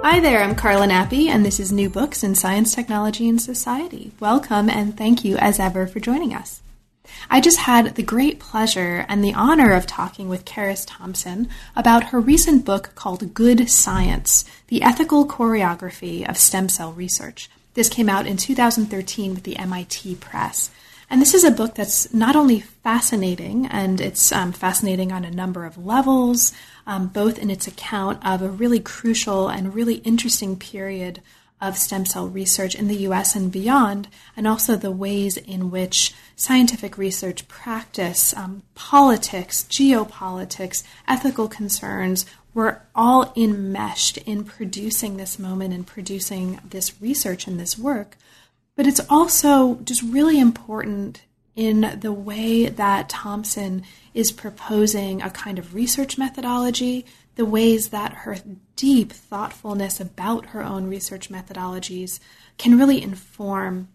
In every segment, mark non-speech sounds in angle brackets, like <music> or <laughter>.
Hi there, I'm Carla Nappi, and this is New Books in Science, Technology, and Society. Welcome, and thank you as ever for joining us. I just had the great pleasure and the honor of talking with Charis Thompson about her recent book called Good Science The Ethical Choreography of Stem Cell Research. This came out in 2013 with the MIT Press. And this is a book that's not only fascinating, and it's um, fascinating on a number of levels, um, both in its account of a really crucial and really interesting period of stem cell research in the US and beyond, and also the ways in which scientific research practice, um, politics, geopolitics, ethical concerns were all enmeshed in producing this moment and producing this research and this work. But it's also just really important in the way that Thompson is proposing a kind of research methodology, the ways that her deep thoughtfulness about her own research methodologies can really inform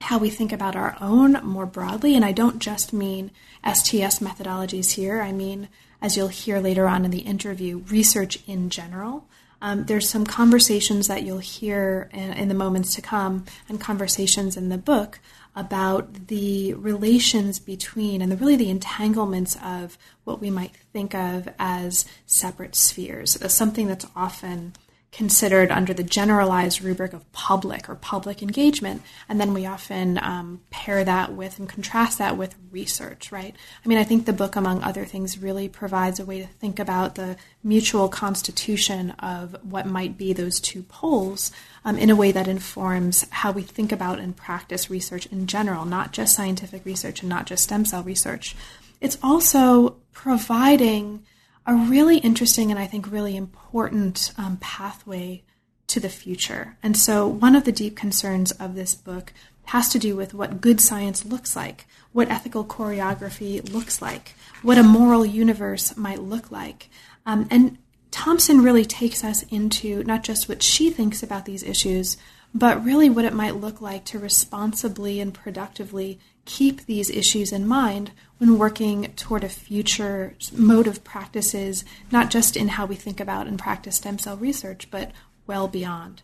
how we think about our own more broadly. And I don't just mean STS methodologies here, I mean, as you'll hear later on in the interview, research in general. Um, there's some conversations that you'll hear in, in, the moments to come and conversations in the book about the relations between and the, really the entanglements of what we might think of as separate spheres, something that's often considered under the generalized rubric of public or public engagement. And then we often um, pair that with and contrast that with research, right? I mean, I think the book, among other things, really provides a way to think about the mutual constitution of what might be those two poles um, in a way that informs how we think about and practice research in general, not just scientific research and not just stem cell research. It's also providing a really interesting and I think really important um, pathway to the future. And so, one of the deep concerns of this book has to do with what good science looks like, what ethical choreography looks like, what a moral universe might look like. Um, and Thompson really takes us into not just what she thinks about these issues, but really what it might look like to responsibly and productively keep these issues in mind when working toward a future mode of practices, not just in how we think about and practice stem cell research, but well beyond.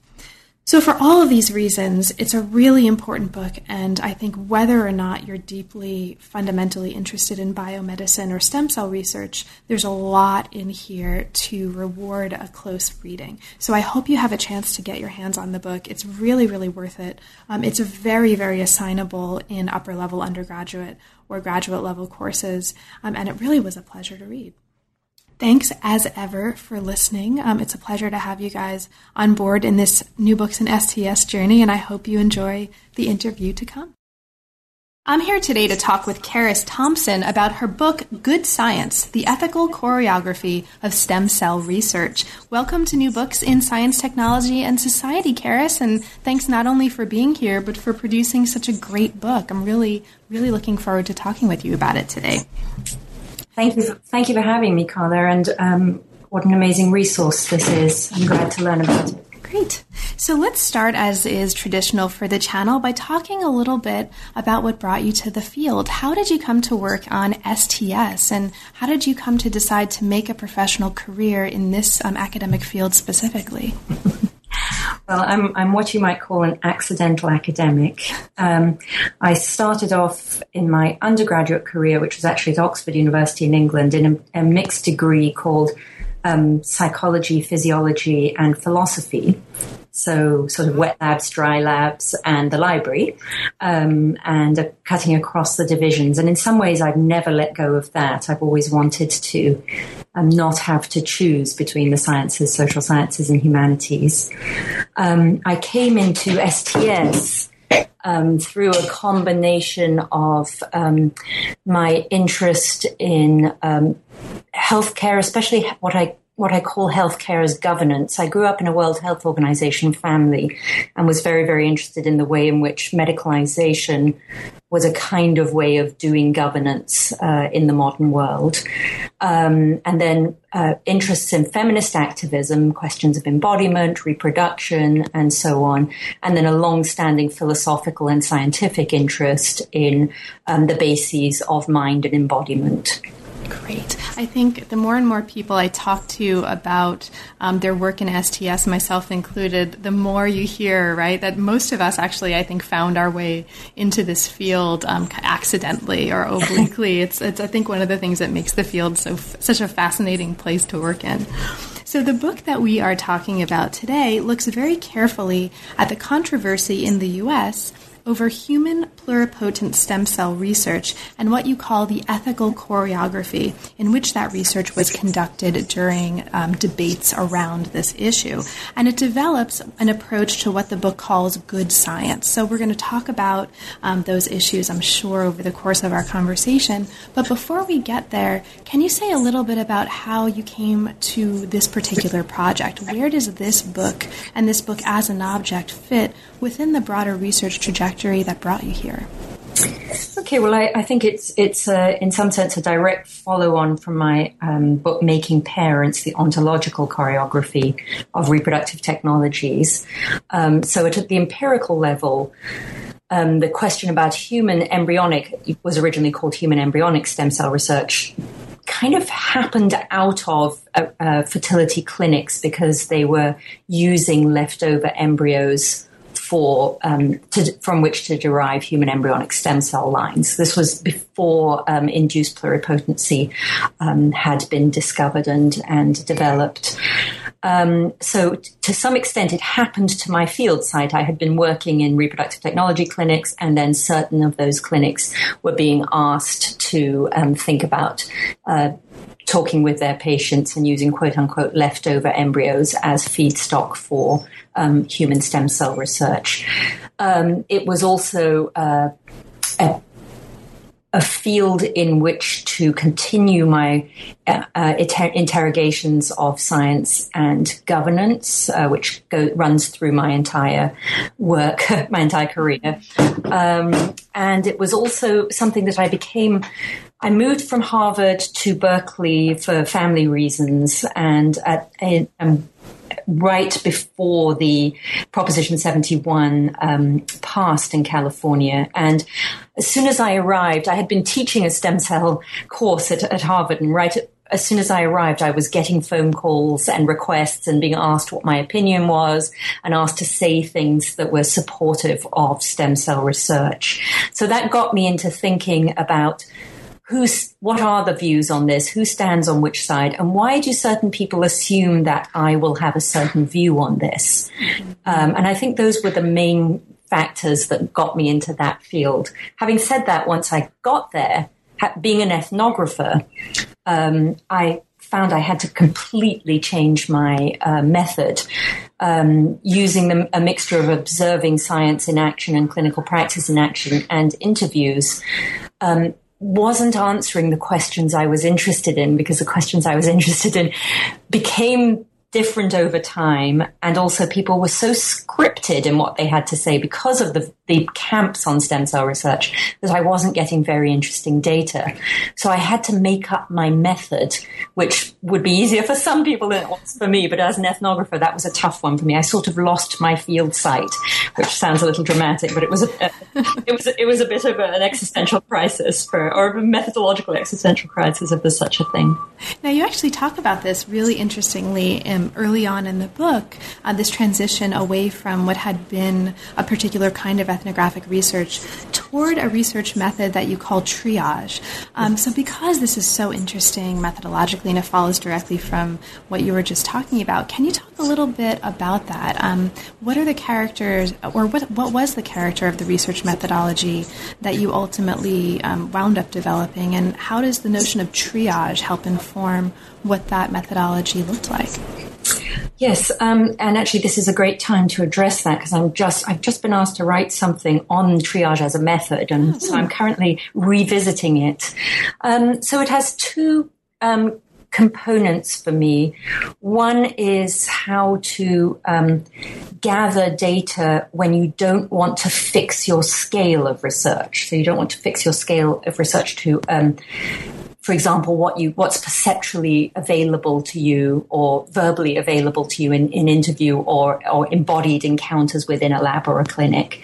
So, for all of these reasons, it's a really important book, and I think whether or not you're deeply fundamentally interested in biomedicine or stem cell research, there's a lot in here to reward a close reading. So, I hope you have a chance to get your hands on the book. It's really, really worth it. Um, it's very, very assignable in upper level undergraduate or graduate level courses, um, and it really was a pleasure to read. Thanks as ever for listening. Um, it's a pleasure to have you guys on board in this New Books and STS journey, and I hope you enjoy the interview to come. I'm here today to talk with Charis Thompson about her book, Good Science The Ethical Choreography of Stem Cell Research. Welcome to New Books in Science, Technology, and Society, Charis, and thanks not only for being here, but for producing such a great book. I'm really, really looking forward to talking with you about it today. Thank you. Thank you for having me, Carla. And um, what an amazing resource this is. I'm glad to learn about it. Great. So let's start, as is traditional for the channel, by talking a little bit about what brought you to the field. How did you come to work on STS, and how did you come to decide to make a professional career in this um, academic field specifically? <laughs> Well, I'm, I'm what you might call an accidental academic. Um, I started off in my undergraduate career, which was actually at Oxford University in England, in a, a mixed degree called um, psychology, physiology, and philosophy. So, sort of wet labs, dry labs, and the library, um, and uh, cutting across the divisions. And in some ways, I've never let go of that. I've always wanted to um, not have to choose between the sciences, social sciences, and humanities. Um, I came into STS um, through a combination of um, my interest in um, healthcare, especially what I what I call healthcare as governance. I grew up in a World Health Organization family and was very, very interested in the way in which medicalization was a kind of way of doing governance uh, in the modern world. Um, and then uh, interests in feminist activism, questions of embodiment, reproduction, and so on. And then a long-standing philosophical and scientific interest in um, the bases of mind and embodiment. Great. I think the more and more people I talk to about um, their work in STS, myself included, the more you hear, right, that most of us actually, I think, found our way into this field um, accidentally or obliquely. <laughs> it's, it's, I think, one of the things that makes the field so such a fascinating place to work in. So, the book that we are talking about today looks very carefully at the controversy in the U.S over human pluripotent stem cell research and what you call the ethical choreography in which that research was conducted during um, debates around this issue. And it develops an approach to what the book calls good science. So we're going to talk about um, those issues, I'm sure, over the course of our conversation. But before we get there, can you say a little bit about how you came to this particular project? Where does this book and this book as an object fit within the broader research trajectory that brought you here? Okay, well, I, I think it's it's in some sense a direct follow on from my um, book, Making Parents: The Ontological Choreography of Reproductive Technologies. Um, so, at the empirical level, um, the question about human embryonic was originally called human embryonic stem cell research kind of happened out of uh, uh, fertility clinics because they were using leftover embryos for um, to, from which to derive human embryonic stem cell lines. This was before um, induced pluripotency um, had been discovered and and developed. Um, so, t- to some extent, it happened to my field site. I had been working in reproductive technology clinics, and then certain of those clinics were being asked to um, think about. Uh, talking with their patients and using quote unquote leftover embryos as feedstock for um, human stem cell research. Um, it was also uh, a, a, field in which to continue my uh, uh, inter- interrogations of science and governance, uh, which go- runs through my entire work, <laughs> my entire career. Um, and it was also something that I became I moved from Harvard to Berkeley for family reasons, and at, um, right before the Proposition 71 um, passed in California. And as soon as I arrived, I had been teaching a stem cell course at, at Harvard, and right as soon as I arrived, I was getting phone calls and requests and being asked what my opinion was and asked to say things that were supportive of stem cell research. So that got me into thinking about who's what are the views on this? Who stands on which side? And why do certain people assume that i will have a certain view on this? Um, and i think those were the main factors that got me into that field. Having said that once i got there being an ethnographer um, i found i had to completely change my uh, method um, using the, a mixture of observing science in action and clinical practice in action and interviews. Um, wasn't answering the questions I was interested in because the questions I was <laughs> interested in became different over time. And also people were so scripted in what they had to say because of the, the camps on stem cell research that I wasn't getting very interesting data. So I had to make up my method, which would be easier for some people than it was for me. But as an ethnographer, that was a tough one for me. I sort of lost my field site, which sounds a little dramatic, but it was a, <laughs> it was, it was a bit of an existential crisis for, or a methodological existential crisis if there's such a thing. Now you actually talk about this really interestingly in um, early on in the book, uh, this transition away from what had been a particular kind of ethnographic research toward a research method that you call triage. Um, so, because this is so interesting methodologically and it follows directly from what you were just talking about, can you talk a little bit about that? Um, what are the characters, or what, what was the character of the research methodology that you ultimately um, wound up developing, and how does the notion of triage help inform what that methodology looked like? Yes, um, and actually, this is a great time to address that because I'm just I've just been asked to write something on triage as a method, and oh. so I'm currently revisiting it. Um, so it has two um, components for me. One is how to um, gather data when you don't want to fix your scale of research. So you don't want to fix your scale of research to um, for example, what you what's perceptually available to you or verbally available to you in, in interview or or embodied encounters within a lab or a clinic,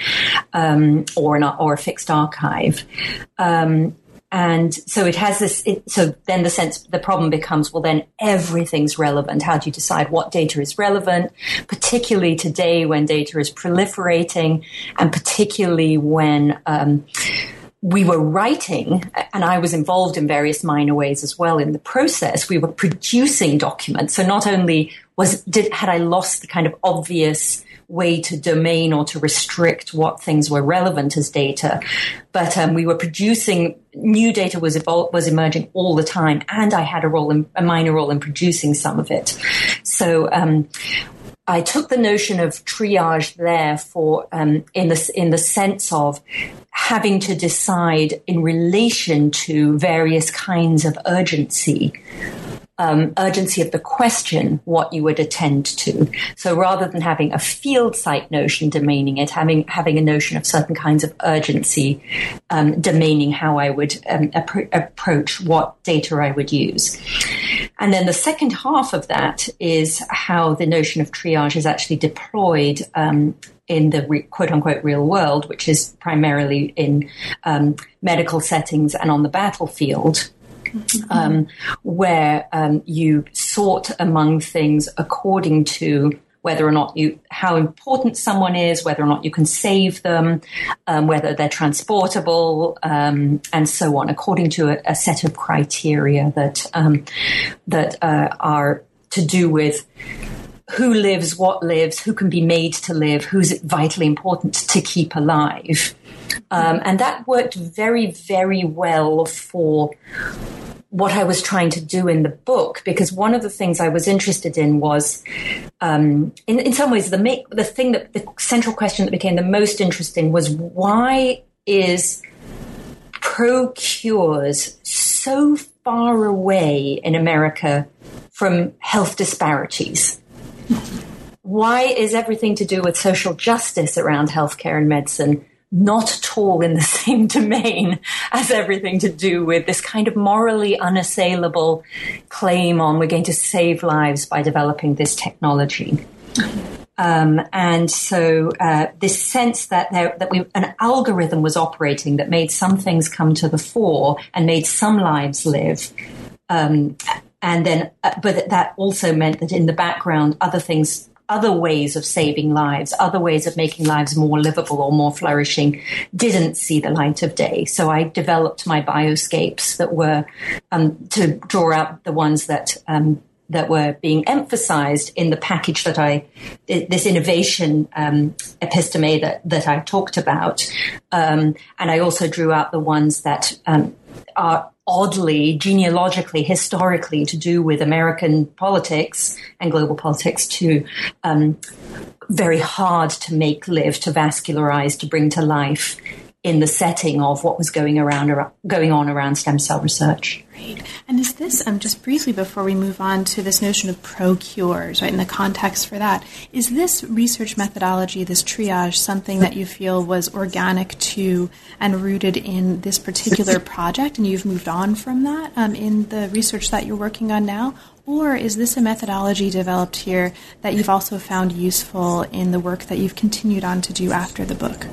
um, or an or a fixed archive. Um, and so it has this, it, so then the sense, the problem becomes, well, then everything's relevant. How do you decide what data is relevant, particularly today when data is proliferating and particularly when, um, we were writing, and I was involved in various minor ways as well in the process. We were producing documents. So not only was, did, had I lost the kind of obvious way to domain or to restrict what things were relevant as data. But um, we were producing new data was evol- was emerging all the time, and I had a role in a minor role in producing some of it. So. Um, I took the notion of triage there for um, in the in the sense of having to decide in relation to various kinds of urgency um, urgency of the question what you would attend to. So rather than having a field site notion domaining it, having having a notion of certain kinds of urgency um, domaining how I would um, appro- approach what data I would use. And then the second half of that is how the notion of triage is actually deployed um, in the re- quote unquote real world, which is primarily in um, medical settings and on the battlefield um, where um, you sort among things according to whether or not you, how important someone is, whether or not you can save them, um, whether they're transportable, um, and so on, according to a, a set of criteria that um, that uh, are to do with who lives, what lives, who can be made to live, who's vitally important to keep alive. Um, and that worked very, very well for what I was trying to do in the book, because one of the things I was interested in was, um, in, in some ways, the make, the thing that the central question that became the most interesting was why is pro cures so far away in America from health disparities? Why is everything to do with social justice around healthcare and medicine not at all in the <laughs> same domain as everything to do with this kind of morally unassailable claim on we're going to save lives by developing this technology. Um, and so uh, this sense that there, that we, an algorithm was operating that made some things come to the fore and made some lives live. Um, and then, uh, but that also meant that in the background, other things other ways of saving lives, other ways of making lives more livable or more flourishing, didn't see the light of day. So I developed my bioscapes that were um, to draw out the ones that um, that were being emphasized in the package that I, this innovation um, episteme that, that I talked about. Um, and I also drew out the ones that um, are oddly, genealogically, historically to do with American politics and global politics to um, very hard to make live, to vascularize, to bring to life in the setting of what was going around, going on around stem cell research. Great. And is this um, just briefly before we move on to this notion of pro-cures, right? In the context for that, is this research methodology, this triage, something that you feel was organic to and rooted in this particular project, and you've moved on from that um, in the research that you're working on now, or is this a methodology developed here that you've also found useful in the work that you've continued on to do after the book?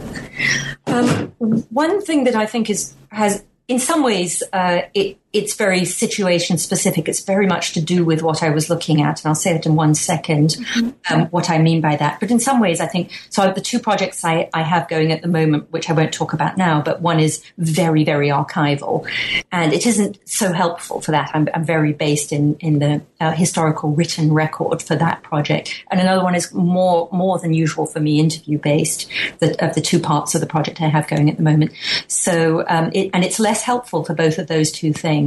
Um, one thing that I think is has in some ways, uh, it, it's very situation specific. It's very much to do with what I was looking at. And I'll say it in one second, mm-hmm. um, what I mean by that. But in some ways, I think, so the two projects I, I have going at the moment, which I won't talk about now, but one is very, very archival. And it isn't so helpful for that. I'm, I'm very based in, in the uh, historical written record for that project. And another one is more, more than usual for me, interview based, the, of the two parts of the project I have going at the moment. So, um, it, and it's less less helpful for both of those two things.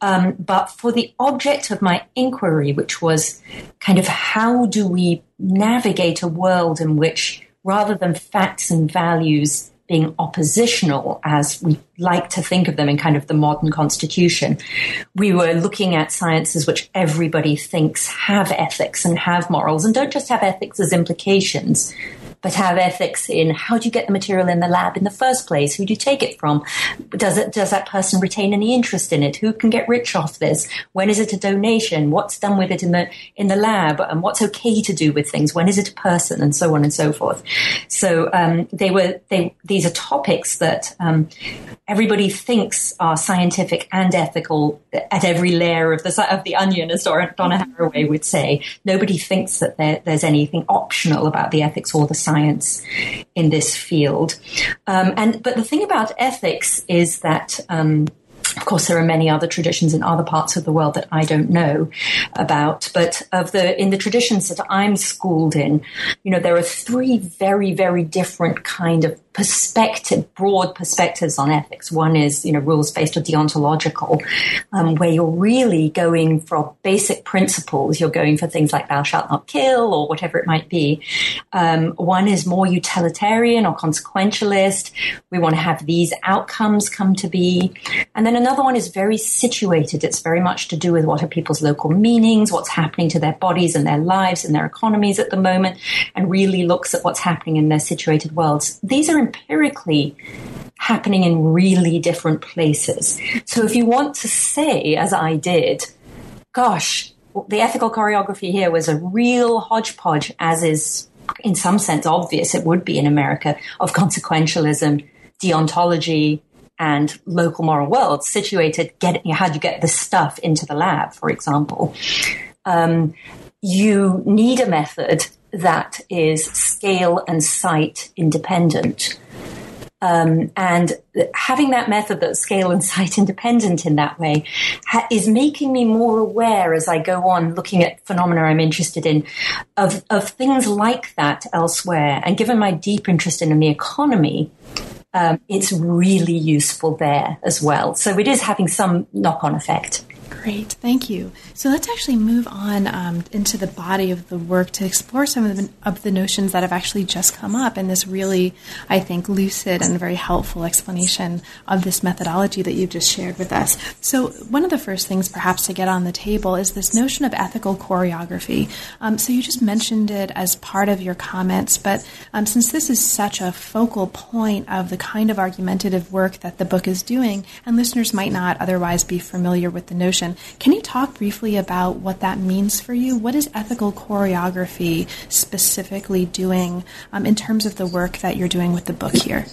Um, but for the object of my inquiry, which was kind of how do we navigate a world in which rather than facts and values being oppositional as we like to think of them in kind of the modern constitution. We were looking at sciences which everybody thinks have ethics and have morals and don't just have ethics as implications, but have ethics in how do you get the material in the lab in the first place? Who do you take it from? Does it, does that person retain any interest in it? Who can get rich off this? When is it a donation? What's done with it in the, in the lab? And what's okay to do with things? When is it a person? And so on and so forth. So, um, they were, they, these are topics that, um, everybody thinks are scientific and ethical at every layer of the, of the onion, as Donna Haraway would say. Nobody thinks that there, there's anything optional about the ethics or the science in this field. Um, and but the thing about ethics is that. Um, of course, there are many other traditions in other parts of the world that I don't know about, but of the in the traditions that I'm schooled in, you know, there are three very, very different kind of perspective, broad perspectives on ethics. One is, you know, rules based or deontological, um, where you're really going for basic principles. You're going for things like thou shalt not kill or whatever it might be. Um, one is more utilitarian or consequentialist. We want to have these outcomes come to be. And then another one is very situated. It's very much to do with what are people's local meanings, what's happening to their bodies and their lives and their economies at the moment, and really looks at what's happening in their situated worlds. These are empirically happening in really different places. So if you want to say, as I did, gosh, the ethical choreography here was a real hodgepodge, as is in some sense obvious it would be in America, of consequentialism, deontology, and local moral worlds situated, get, how do you get the stuff into the lab, for example? Um, you need a method that is scale and site independent. Um, and having that method that's scale and <laughs> site independent in that way ha- is making me more aware as I go on looking at phenomena I'm interested in of, of things like that elsewhere. And given my deep interest in the economy, um, it's really useful there as well. So it is having some knock on effect. Great, thank you. So let's actually move on um, into the body of the work to explore some of the, of the notions that have actually just come up in this really, I think, lucid and very helpful explanation of this methodology that you've just shared with us. So, one of the first things perhaps to get on the table is this notion of ethical choreography. Um, so, you just mentioned it as part of your comments, but um, since this is such a focal point of the kind of argumentative work that the book is doing, and listeners might not otherwise be familiar with the notion, can you talk briefly about what that means for you? What is ethical choreography specifically doing um, in terms of the work that you're doing with the book here?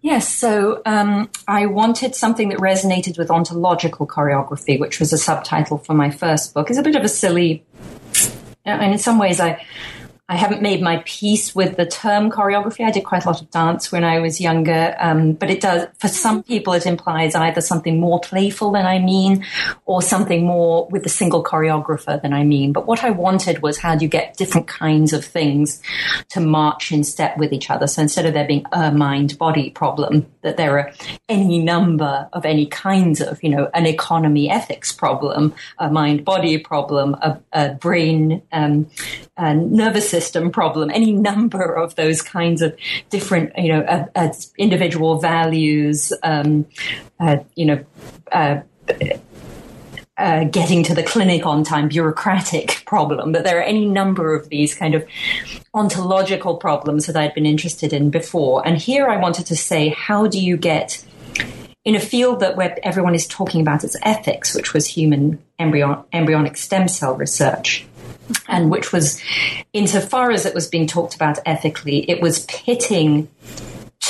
Yes, so um, I wanted something that resonated with ontological choreography, which was a subtitle for my first book. It's a bit of a silly, and in some ways, I I haven't made my peace with the term choreography. I did quite a lot of dance when I was younger, um, but it does, for some people, it implies either something more playful than I mean or something more with a single choreographer than I mean. But what I wanted was how do you get different kinds of things to march in step with each other? So instead of there being a mind body problem, that there are any number of any kinds of, you know, an economy ethics problem, a mind body problem, a, a brain, um, a nervous system system problem, any number of those kinds of different, you know, uh, uh, individual values, um, uh, you know, uh, uh, getting to the clinic on time, bureaucratic <laughs> problem, that there are any number of these kind of ontological problems that I'd been interested in before. And here I wanted to say, how do you get in a field that where everyone is talking about its ethics, which was human embryo- embryonic stem cell research, and which was, insofar as it was being talked about ethically, it was pitting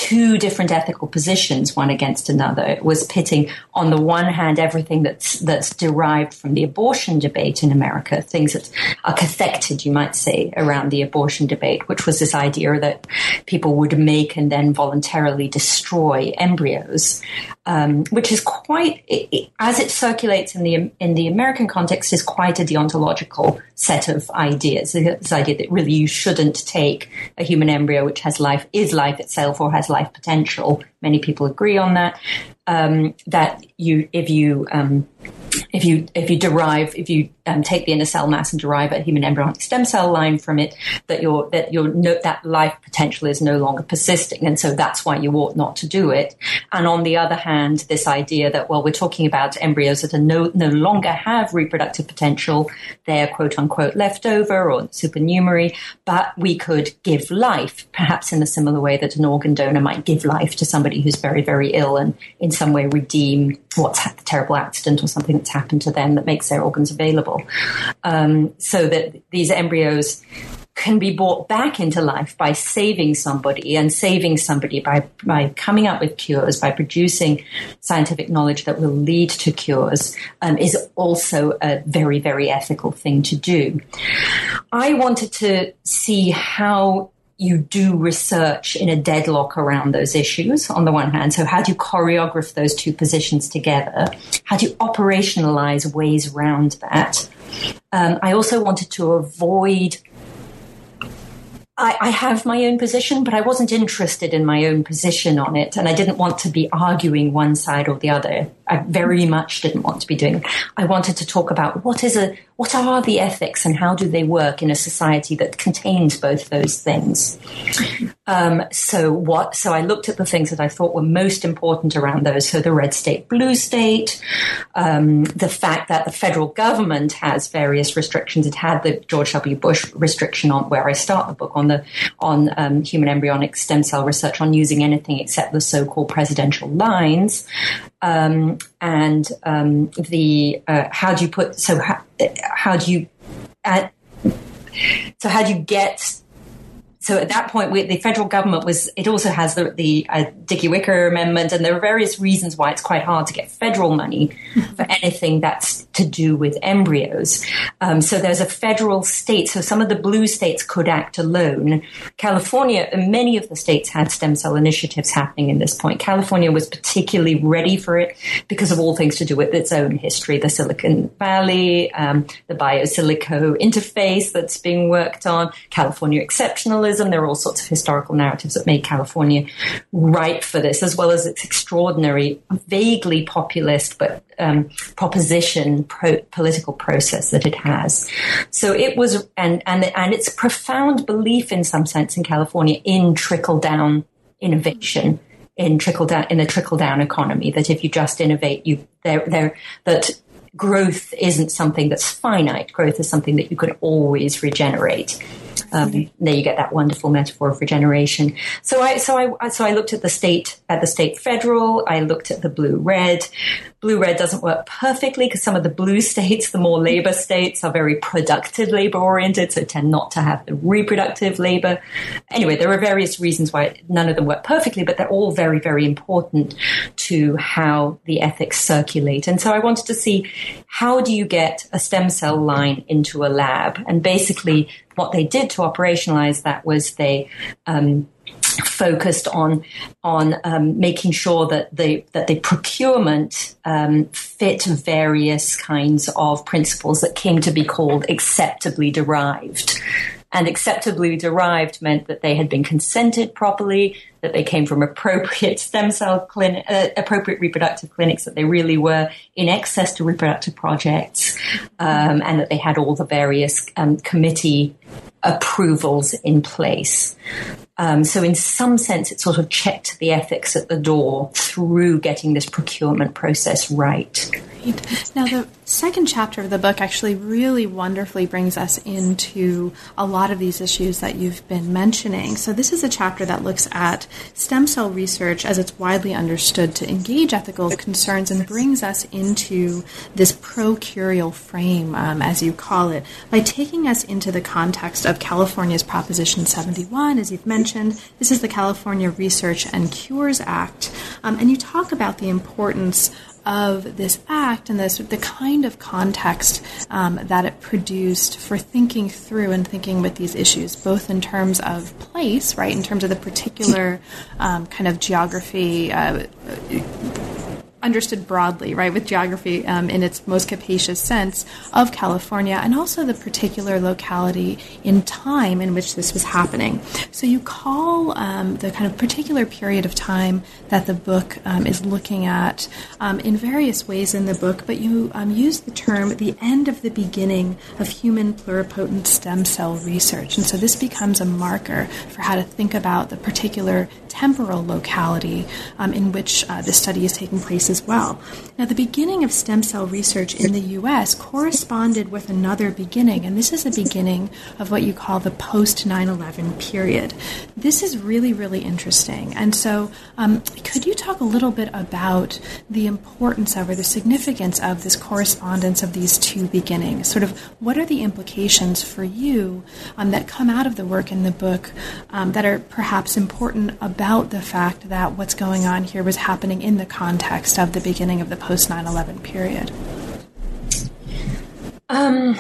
two different ethical positions, one against another. It was pitting, on the one hand, everything that's that's derived from the abortion debate in America, things that are cathected, you might say, around the abortion debate, which was this idea that people would make and then voluntarily destroy embryos, um, which is quite, it, as it circulates in the in the American context, is quite a deontological set of ideas. This idea that really you shouldn't take a human embryo which has life, is life itself, or has life potential Many people agree on that. Um, that you, if you um, if you if you derive if you um, take the inner cell mass and derive a human embryonic stem cell line from it, that your that your no, that life potential is no longer persisting, and so that's why you ought not to do it. And on the other hand, this idea that well, we're talking about embryos that are no no longer have reproductive potential, they're quote unquote leftover or supernumerary, but we could give life, perhaps in a similar way that an organ donor might give life to somebody who's very very ill and in some way redeem what's the terrible accident or something that's happened to them that makes their organs available. Um, so that these embryos can be brought back into life by saving somebody and saving somebody by, by coming up with cures, by producing scientific knowledge that will lead to cures um, is also a very, very ethical thing to do. I wanted to see how you do research in a deadlock around those issues on the one hand. So how do you choreograph those two positions together? How do you operationalize ways around that? Um, I also wanted to avoid I, I, have my own position, but I wasn't interested in my own position on it, and I didn't want to be arguing one side or the other. I very much didn't want to be doing. I wanted to talk about what is a what are the ethics and how do they work in a society that contains both those things. Um, so what? So I looked at the things that I thought were most important around those. So the red state, blue state, um, the fact that the federal government has various restrictions. It had the George W. Bush restriction on where I start the book on the on um, human embryonic stem cell research on using anything except the so-called presidential lines. Um, and um, the uh, how do you put so how, how do you so how do you get so at that point, we, the federal government was, it also has the, the uh, Dickey-Wicker Amendment, and there are various reasons why it's quite hard to get federal money <laughs> for anything that's to do with embryos. Um, so there's a federal state, so some of the blue states could act alone. California, many of the states had stem cell initiatives happening in this point. California was particularly ready for it because of all things to do with its own history, the Silicon Valley, um, the biosilico interface that's being worked on, California exceptionalism, there are all sorts of historical narratives that made California ripe for this, as well as its extraordinary, vaguely populist but um, proposition pro- political process that it has. So it was, and and and its profound belief, in some sense, in California in trickle down innovation in trickle down in a trickle down economy that if you just innovate you there there that growth isn't something that's finite growth is something that you can always regenerate um, there you get that wonderful metaphor of regeneration. So I, so I, so I looked at the state, at the state federal. I looked at the blue red. Blue red doesn't work perfectly because some of the blue <laughs> states, the more labor states, are very productive labor oriented, so tend not to have the reproductive labor. Anyway, there are various reasons why none of them work perfectly, but they're all very, very important to how the ethics circulate. And so I wanted to see how do you get a stem cell line into a lab? And basically, what they did to operationalize that was they um, focused on on um, making sure that the that the procurement um, fit various kinds of principles that came to be called acceptably derived. And acceptably derived meant that they had been consented properly, that they came from appropriate stem cell clinic, uh, appropriate reproductive clinics, that they really were in excess to reproductive projects, um, and that they had all the various um, committee approvals in place. Um, so, in some sense, it sort of checked the ethics at the door through getting this procurement process right. Great. Now, the second chapter of the book actually really wonderfully brings us into a lot of these issues that you've been mentioning. So, this is a chapter that looks at stem cell research as it's widely understood to engage ethical concerns and brings us into this procurial frame, um, as you call it, by taking us into the context of California's Proposition 71, as you've mentioned. This is the California Research and Cures Act. Um, and you talk about the importance of this act and this the kind of context um, that it produced for thinking through and thinking with these issues, both in terms of place, right, in terms of the particular um, kind of geography. Uh, understood broadly, right, with geography um, in its most capacious sense of California, and also the particular locality in time in which this was happening. So you call um, the kind of particular period of time that the book um, is looking at um, in various ways in the book, but you um, use the term the end of the beginning of human pluripotent stem cell research. And so this becomes a marker for how to think about the particular temporal locality um, in which uh, study is taking place as well. Now, the beginning of stem cell research in the U.S. corresponded with another beginning, and this is the beginning of what you call the post 9 11 period. This is really, really interesting. And so, um, could you talk a little bit about the importance of or the significance of this correspondence of these two beginnings? Sort of what are the implications for you um, that come out of the work in the book um, that are perhaps important about the fact that what's going on here was happening in the context of the beginning of the post 9 11 period? Um,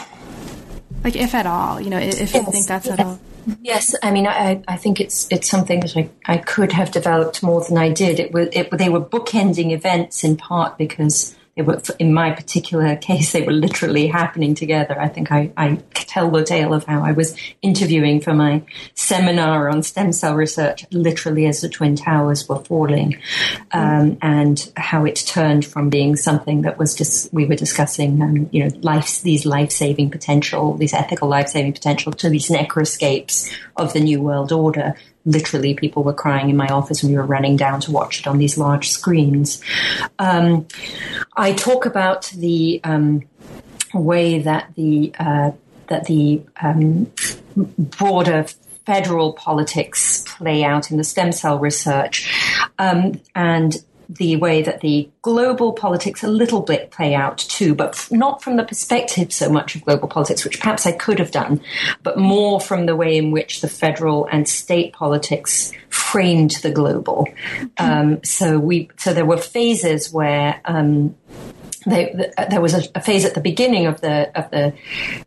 like, if at all, you know, if yes, you think that's yes. at all. Yes, I mean, I, I think it's it's something that I, I could have developed more than I did. It was it, they were bookending events in part because they were, in my particular <laughs> case, they were literally happening together. I think I, I tell the tale of how I was interviewing for my seminar on stem cell research, literally as the Twin Towers were falling, um, and how it turned from being something that was just, we were discussing, um, you know, life, these life saving potential, these ethical life saving potential to these necroscapes of the New World Order literally people were crying in my office and we were running down to watch it on these large screens. Um, I talk about the um, way that the uh, that the um, broader federal politics play out in the stem cell research, um, and the way that the global politics a little bit play out too, but not from the perspective so much of global politics, which perhaps I could have done, but more from the way in which the federal and state politics framed the global. Um, so we, so there were phases where. Um, they, there was a, a, phase at the beginning of the of the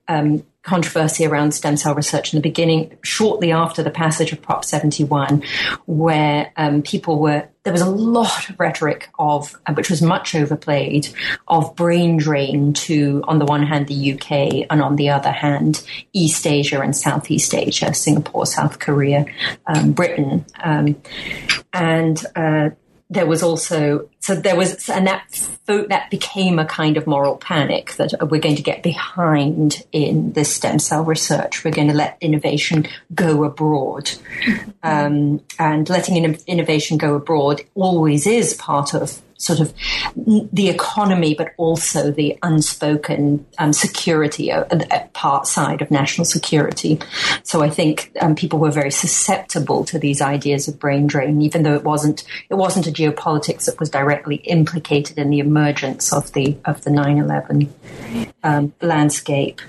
um, controversy around stem cell research in the beginning, shortly after the passage of Prop 71, where um, people were, there was a lot of rhetoric of, which was much overplayed, of brain drain to, on the one hand, the UK, and on the other hand, East Asia and Southeast Asia, Singapore, South Korea, um, Britain. Um, and uh, there was also so there was and that that became a kind of moral panic that we're going to get behind in this stem cell research. We're going to let innovation go abroad, um, and letting innovation go abroad always is part of sort of the economy, but also the unspoken um, security uh, uh, part side of national security. So I think um, people were very susceptible to these ideas of brain drain, even though it wasn't it wasn't a geopolitics that was directly implicated in the emergence of the of the 9/11 um, landscape.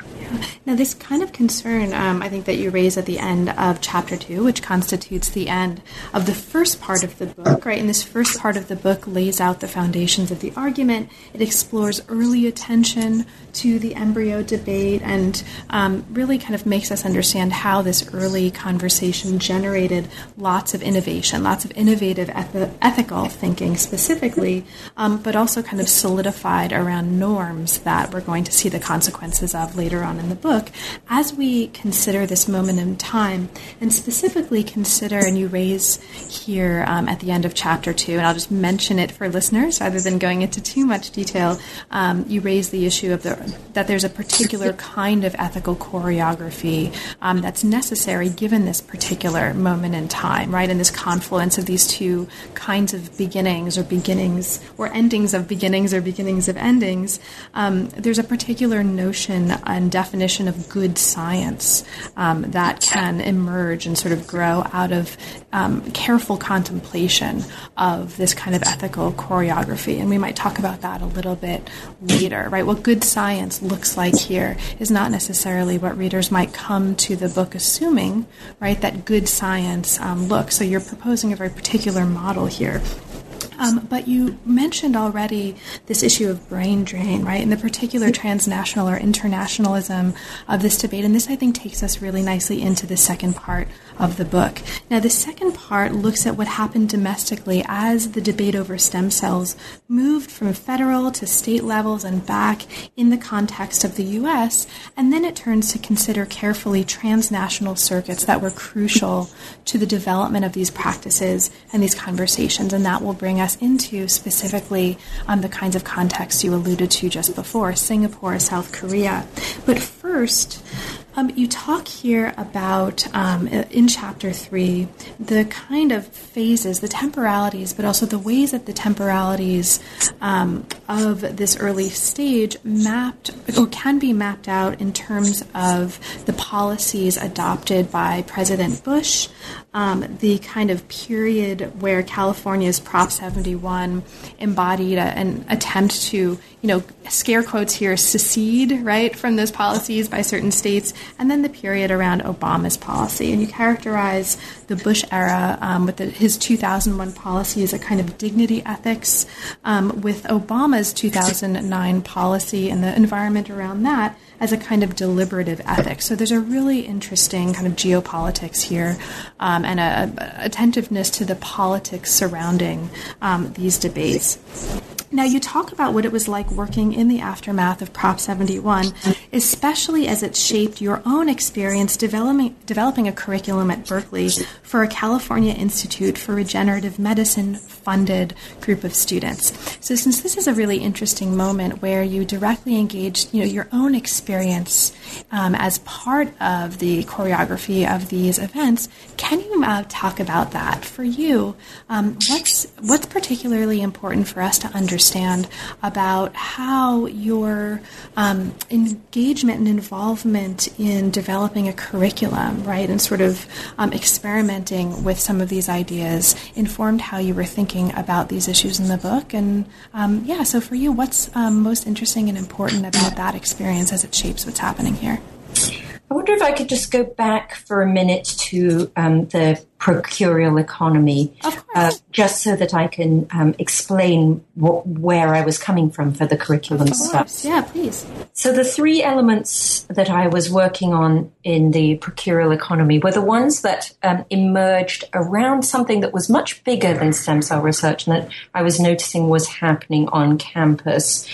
Now, this kind of concern, um, I think, that you raise at the end of chapter two, which constitutes the end of the first part of the book, right? And this first part of the book lays out the foundations of the argument. It explores early attention to the embryo debate and um, really kind of makes us understand how this early conversation generated lots of innovation, lots of innovative eth- ethical thinking specifically, um, but also kind of solidified around norms that we're going to see the consequences of later on in the book. As we consider this moment in time, and specifically consider, and you raise here um, at the end of chapter two, and I'll just mention it for listeners rather than going into too much detail, um, you raise the issue of the that there's a particular <laughs> kind of ethical choreography um, that's necessary given this particular moment in time, right? And this confluence of these two kinds of beginnings or beginnings or endings of beginnings or beginnings of endings. Um, there's a particular notion and definition of good science um, that can emerge and sort of grow out of um, careful contemplation of this kind of ethical choreography. And we might talk about that a little bit later, right? What good science looks like here is not necessarily what readers might come to the book assuming, right, that good science um, looks. So you're proposing a very particular model here. Um, but you mentioned already this issue of brain drain, right? And the particular transnational or internationalism of this debate. And this, I think, takes us really nicely into the second part of the book. Now, the second part looks at what happened domestically as the debate over stem cells moved from federal to state levels and back in the context of the U.S. And then it turns to consider carefully transnational circuits that were crucial to the development of these practices and these conversations. And that will bring us into specifically the kinds of contexts you alluded to just before Singapore, South Korea. But first, um, you talk here about, um, in chapter three, the kind of phases, the temporalities, but also the ways that the temporalities um, of this early stage mapped or can be mapped out in terms of the policies adopted by President Bush, um, the kind of period where California's Prop 71 embodied a, an attempt to, you know, scare quotes here, secede, right, from those policies by certain states and then the period around Obama's policy. And you characterize the Bush era um, with the, his 2001 policy as a kind of dignity ethics, um, with Obama's 2009 policy and the environment around that as a kind of deliberative ethics. So there's a really interesting kind of geopolitics here um, and a, a, attentiveness to the politics surrounding um, these debates. Now, you talk about what it was like working in the aftermath of Prop 71, especially as it shaped your own experience developing, developing a curriculum at Berkeley for a California Institute for Regenerative Medicine funded group of students. So, since this is a really interesting moment where you directly engaged you know, your own experience um, as part of the choreography of these events, can you uh, talk about that for you? Um, what's, what's particularly important for us to understand? understand about how your um, engagement and involvement in developing a curriculum, right, and sort of um, experimenting with some of these ideas informed how you were thinking about these issues in the book. And um, yeah, so for you, what's um, most interesting and important about that experience as it shapes what's happening here? I wonder if I could just go back for a minute to um, the procurial economy, uh, just so that I can um, explain what, where I was coming from for the curriculum stuff. Yeah, please. So the three elements that I was working on in the procurial economy were the ones that um, emerged around something that was much bigger than stem cell research and that I was noticing was happening on campus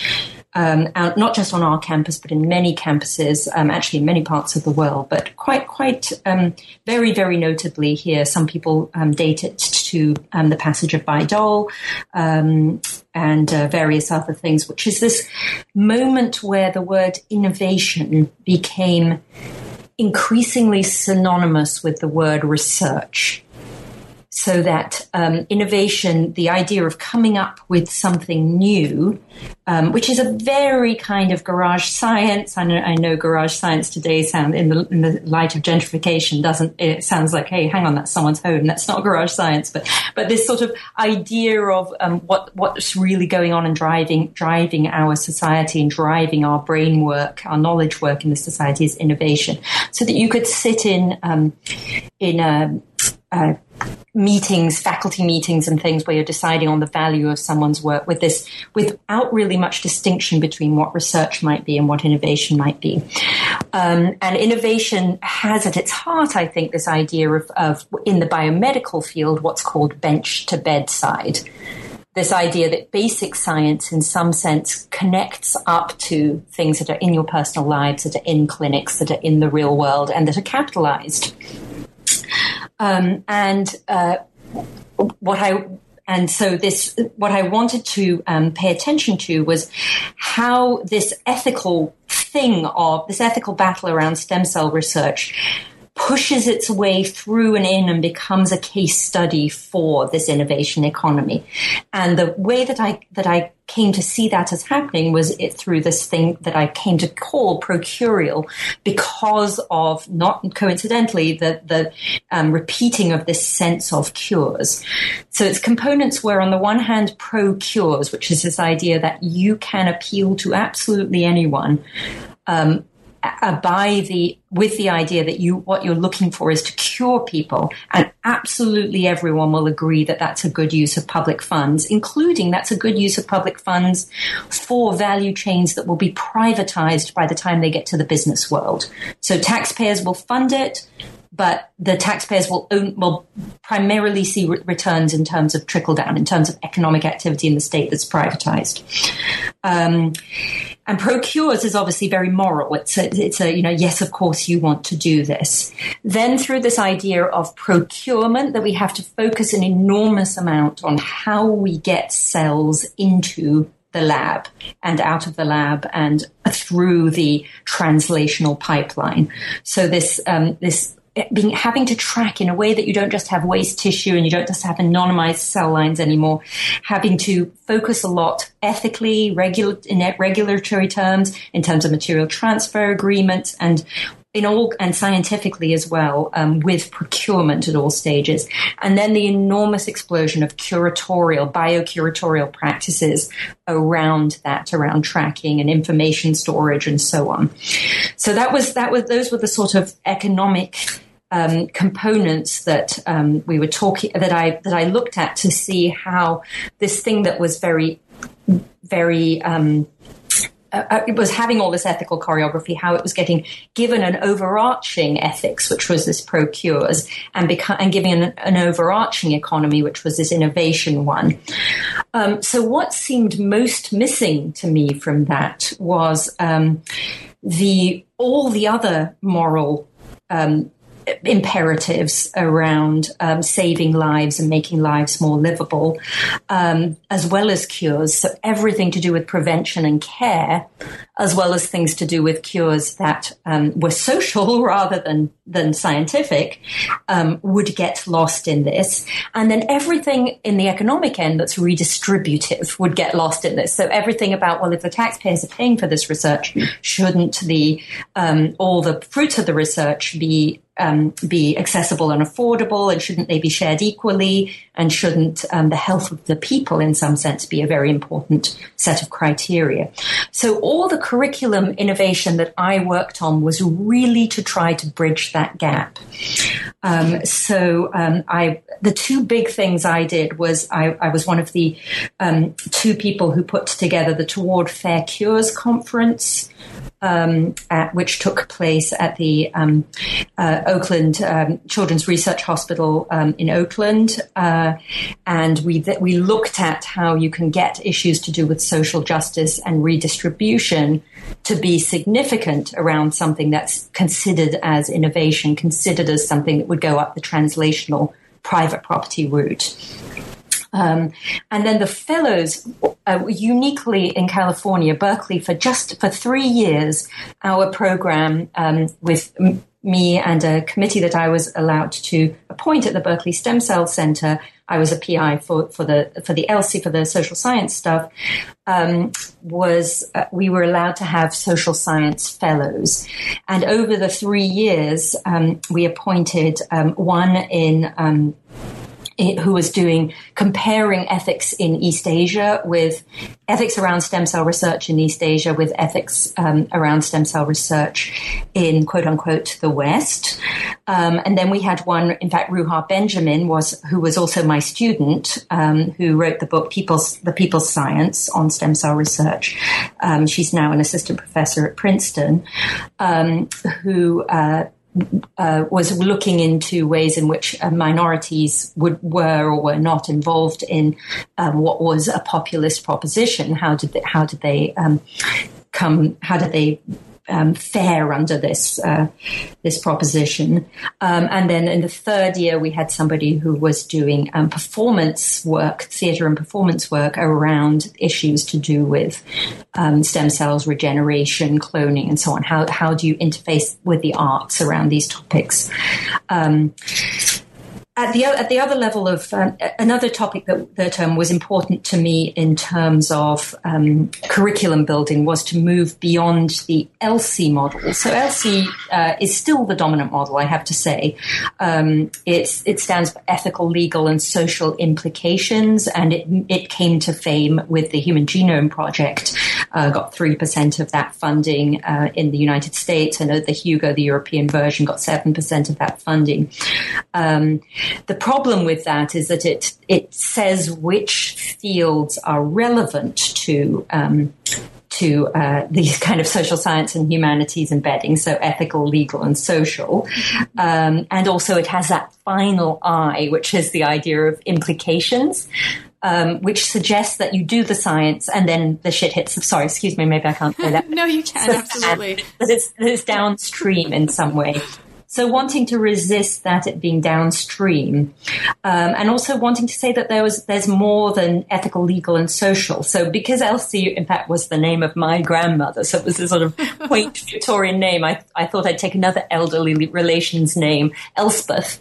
um, not just on our campus, but in many campuses, um, actually in many parts of the world, but quite, quite um, very, very notably here. Some people um, date it to um, the passage of Bayh-Dole um, and uh, various other things, which is this moment where the word innovation became increasingly synonymous with the word research so that um, innovation, the idea of coming up with something new, um, which is a very kind of garage science. I know, I know garage science today sound in the, in the, light of gentrification doesn't. It sounds like, hey, hang on, that's someone's home. That's not garage science, but but this sort of idea of um, what what's really going on and driving driving our society and driving our brain work, our knowledge work in the society is innovation. So that you could sit in um, in a, a meetings, faculty meetings and things where you're deciding on the value of someone's work with this, without really much distinction between what research might be and what innovation might be. Um, and innovation has at its heart, I think, this idea of, of, in the biomedical field, what's called bench to bedside. This idea that basic science, in some sense, connects up to things that are in your personal lives, that are in clinics, that are in the real world, and that are capitalized um, and uh, what I and so this what I wanted to um, pay attention to was how this ethical thing of this ethical battle around stem cell research pushes its way through and in and becomes a case study for this innovation economy. And the way that I that I came to see that as happening was it through this thing that I came to call procurial because of not coincidentally the the um, repeating of this sense of cures. So its components were on the one hand pro cures, which is this idea that you can appeal to absolutely anyone. Um, by the with the idea that you what you're looking for is to cure people, and absolutely everyone will agree that that's a good use of public funds, including that's a good use of public funds for value chains that will be privatized by the time they get to the business world. So taxpayers will fund it but the taxpayers will own, will primarily see re- returns in terms of trickle down, in terms of economic activity in the state that's privatized. Um, and procures is obviously very moral. It's a, it's a, you know, yes, of course you want to do this. Then through this idea of procurement that we have to focus an enormous amount on how we get cells into the lab and out of the lab and through the translational pipeline. So this, um, this Eh, being having to track in a way that you don't just have waste tissue and you don't just have anonymized cell lines anymore, having to focus a lot ethically, in eh, regulatory terms, in terms of material transfer agreements, and in all and scientifically as well um, with procurement at all stages. And then the enormous explosion of curatorial biocuratorial practices around that around tracking and information storage and so on. So that was that was those were the sort of economic um, components that um, we were talking that I that I looked at to see how this thing that was very very um, uh, uh, it was having all this ethical choreography, how it was getting given an overarching ethics, which was this procures, and beca- and giving an, an, overarching economy, which was this innovation one. Um, so, what seemed most missing to me from that was um, the all the other moral um, imperatives around um, saving lives and making lives more livable, um, as well as cures. So everything to do with prevention and care, as well as things to do with cures that um, were social <laughs> rather than than scientific, um, would get lost in this. And then everything in the economic end that's redistributive would get lost in this. So everything about well, if the taxpayers are paying for this research, shouldn't the um, all the fruits of the research be um, be accessible and affordable, and shouldn't they be shared equally? And shouldn't um, the health of the people, in some sense, be a very important set of criteria? So all the curriculum innovation that I worked on was really to try to bridge that gap. Um, so um, I, the two big things I did was I, I was one of the um, two people who put together the Toward Fair Cures conference um, at, which took place at the um, uh, Oakland um, Children's Research Hospital um, in Oakland, uh, and we th- we looked at how you can get issues to do with social justice and redistribution to be significant around something that's considered as innovation, considered as something that would go up the translational private property route. Um, and then the fellows, uh, uniquely in California, Berkeley, for just for three years, our program um, with me and a committee that I was allowed to appoint at the Berkeley Stem Cell Center. I was a PI for, for the for the ELSI for the social science stuff. Um, was uh, we were allowed to have social science fellows, and over the three years, um, we appointed um, one in um, who was doing comparing ethics in East Asia with ethics around stem cell research in East Asia with ethics um, around stem cell research in quote unquote the West. Um, and then we had one, in fact, Ruha Benjamin was who was also my student, um, who wrote the book People's the People's Science on stem cell research. Um, she's now an assistant professor at Princeton, um, who. Uh, uh, was looking into ways in which uh, minorities would were or were not involved in um, what was a populist proposition. How did they, how did they um, come? How did they um, fare under this uh, this proposition. Um, and then in the third year, we had somebody who was doing um, performance work, theatre and performance work around issues to do with um, stem cells, regeneration, cloning, and so on. How how do you interface with the arts around these topics? At the at the other level of um, another topic that that um, was important to me in terms of um, curriculum building was to move beyond the ELSI model. So ELSI uh, is still the dominant model, I have to say. Um, it's it stands for ethical, legal, and social implications, and it it came to fame with the Human Genome Project uh, got 3% of that funding uh, in the United States. I know the Hugo, the European version, got 7% of that funding. Um, the problem with that is that it, it says which fields are relevant to um, to uh, these kind of social science and humanities embedding, so ethical, legal, and social. Um, and also, it has that final I, which is the idea of implications. Um, which suggests that you do the science and then the shit hits. Sorry, excuse me, maybe I can't say that. <laughs> no, you can absolutely. That it's, that it's downstream in some way. So wanting to resist that it being downstream, um, and also wanting to say that there was there's more than ethical, legal, and social. So because Elsie, in fact, was the name of my grandmother, so it was a sort of <laughs> quaint Victorian name. I, I thought I'd take another elderly relations name, Elspeth,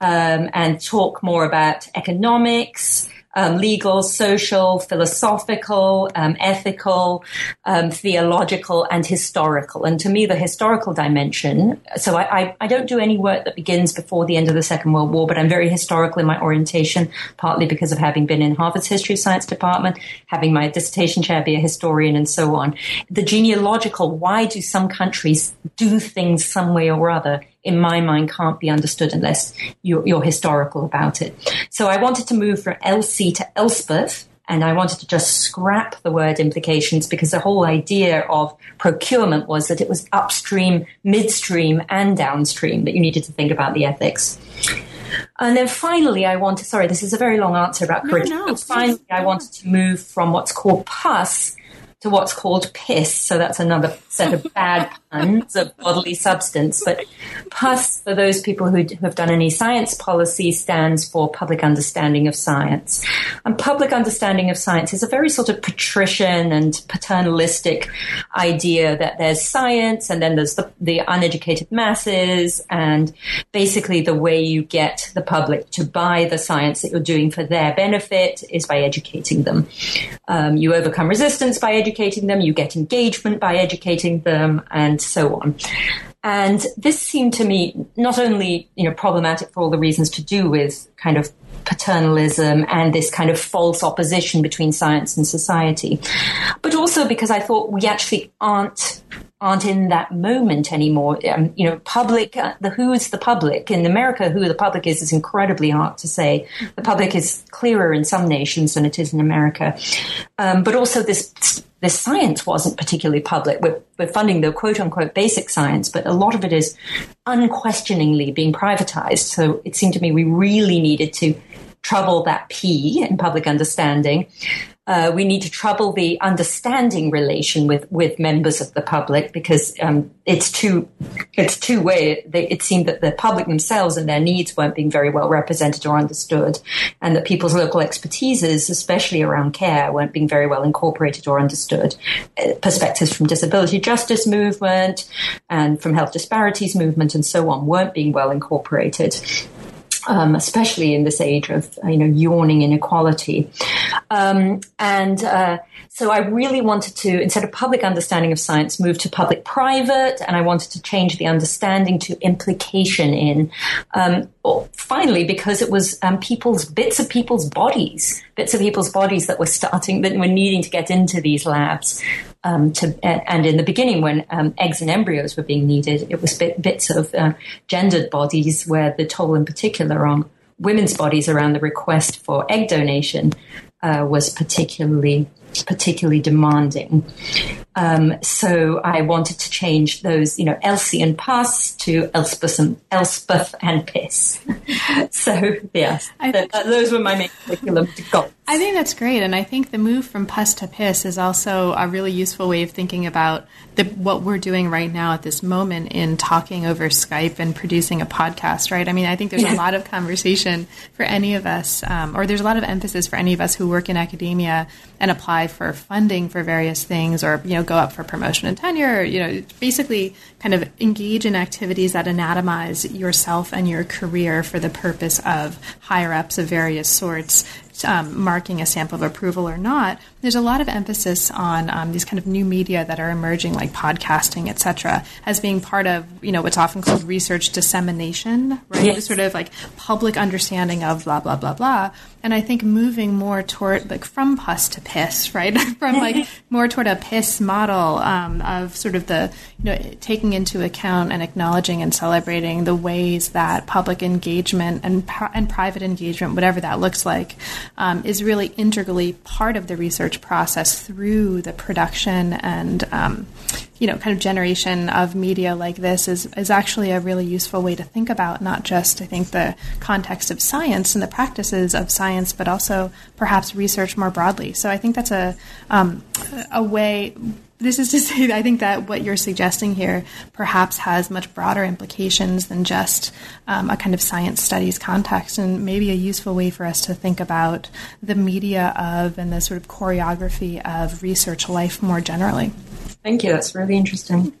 um, and talk more about economics um, legal, social, philosophical, um, ethical, um, theological, and historical. And to me, the historical dimension. So I, I, I, don't do any work that begins before the end of the Second World War, but I'm very historical in my orientation, partly because of having been in Harvard's History of Science department, having my dissertation chair be a historian, and so on. The genealogical. Why do some countries do things some way or other? In my mind can't be understood unless you're, you're historical about it. So I wanted to move from Elsie to Elspeth, and I wanted to just scrap the word implications because the whole idea of procurement was that it was upstream, midstream, and downstream that you needed to think about the ethics. And then finally, I wanted, sorry, this is a very long answer about curriculum. No, no, finally, I wanted to move from what's called PUS to what's called piss. So that's another set of bad <laughs> puns of bodily substance. But PUS, for those people who have done any science policy, stands for public understanding of science. And public understanding of science is a very sort of patrician and paternalistic idea that there's science and then there's the, the uneducated masses and basically the way you get the public to buy the science that you're doing for their benefit is by educating them. Um, you overcome resistance by educating them, you get engagement by educating them, and so on. And this seemed to me not only, you know, problematic for all the reasons to do with kind of paternalism and this kind of false opposition between science and society, but also because I thought we actually aren't aren't in that moment anymore. Um, you know, public, uh, the who's the public. In America, who the public is is incredibly hard to say. The public is clearer in some nations than it is in America. Um, but also this, this science wasn't particularly public. We're, we're funding the quote unquote basic science, but a lot of it is unquestioningly being privatized. So it seemed to me we really needed to trouble that P in public understanding uh, we need to trouble the understanding relation with, with members of the public because um, it's two it's two way. it seemed that the public themselves and their needs weren't being very well represented or understood, and that people's local expertises, especially around care, weren't being very well incorporated or understood. Uh, perspectives from disability justice movement and from health disparities movement and so on weren't being well incorporated um, especially in this age of you know yawning inequality. Um, and uh, so I really wanted to, instead of public understanding of science, move to public private, and I wanted to change the understanding to implication in. Um, finally, because it was um, people's bits of people's bodies, bits of people's bodies that were starting that were needing to get into these labs. Um, to, and in the beginning, when um, eggs and embryos were being needed, it was bit, bits of uh, gendered bodies where the toll, in particular, on women's bodies around the request for egg donation uh, was particularly particularly demanding. Um, so I wanted to change those, you know, Elsie and Puss to Elspeth and, Elspeth and Piss. <laughs> so, yes, th- those were my main curriculum goals. I think that's great. And I think the move from Puss to Piss is also a really useful way of thinking about the, what we're doing right now at this moment in talking over Skype and producing a podcast, right? I mean, I think there's a lot of conversation for any of us, um, or there's a lot of emphasis for any of us who work in academia and apply for funding for various things or, you know, go up for promotion and tenure, you know, basically kind of engage in activities that anatomize yourself and your career for the purpose of higher ups of various sorts um, marking a stamp of approval or not, there's a lot of emphasis on um, these kind of new media that are emerging, like podcasting, et cetera, as being part of you know what's often called research dissemination, right? Yes. Sort of like public understanding of blah blah blah blah. And I think moving more toward like from pus to piss, <laughs> right? <laughs> from like more toward a piss model um, of sort of the you know taking into account and acknowledging and celebrating the ways that public engagement and and private engagement, whatever that looks like, um, is really integrally part of the research process through the production and um, you know kind of generation of media like this is is actually a really useful way to think about not just I think the context of science and the practices of science, but also perhaps research more broadly. So I think that's a um, a way this is to <laughs> say, I think that what you're suggesting here perhaps has much broader implications than just um, a kind of science studies context, and maybe a useful way for us to think about the media of and the sort of choreography of research life more generally. Thank you. That's really interesting.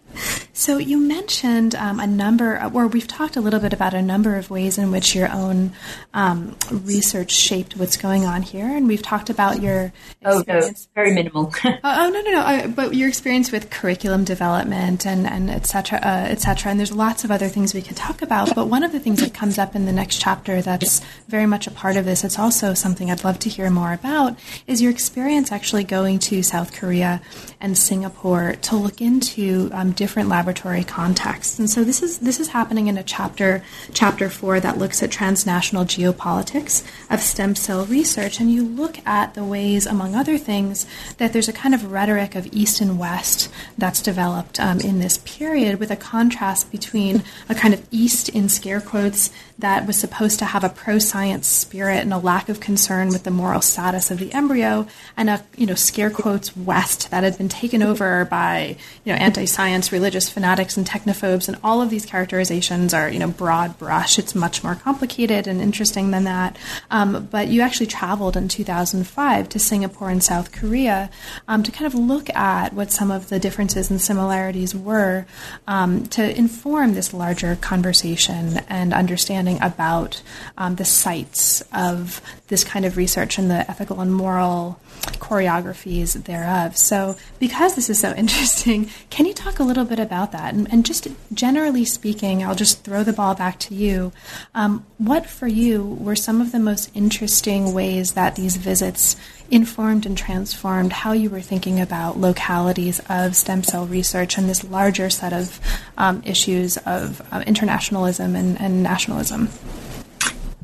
So you mentioned um, a number, or we've talked a little bit about a number of ways in which your own um, research shaped what's going on here, and we've talked about your experience. Oh no, very minimal. <laughs> oh, oh, no, no, no. Uh, but your experience with curriculum development and and et cetera, uh, et cetera. And there's lots of other things we could talk about. But one of the things that comes up in the next chapter that's very much a part of this, it's also something I'd love to hear more about, is your experience actually going to South Korea and Singapore to look into um, different laboratory contexts. And so this is this is happening in a chapter chapter 4 that looks at transnational geopolitics of stem cell research and you look at the ways among other things that there's a kind of rhetoric of east and west that's developed um, in this period with a contrast between a kind of east in scare quotes that was supposed to have a pro-science spirit and a lack of concern with the moral status of the embryo and a you know scare quotes west that had been taken over by you know anti-science religious fanatics and technophobes, and all of these characterizations are, you know, broad brush. It's much more complicated and interesting than that. Um, but you actually traveled in 2005 to Singapore and South Korea um, to kind of look at what some of the differences and similarities were um, to inform this larger conversation and understanding about um, the sites of this kind of research and the ethical and moral choreographies thereof. So, because this is so <laughs> interesting, can you talk a little bit about that? And, and just generally speaking, I'll just throw the ball back to you. Um, what for you were some of the most interesting ways that these visits informed and transformed how you were thinking about localities of stem cell research and this larger set of um, issues of uh, internationalism and, and nationalism?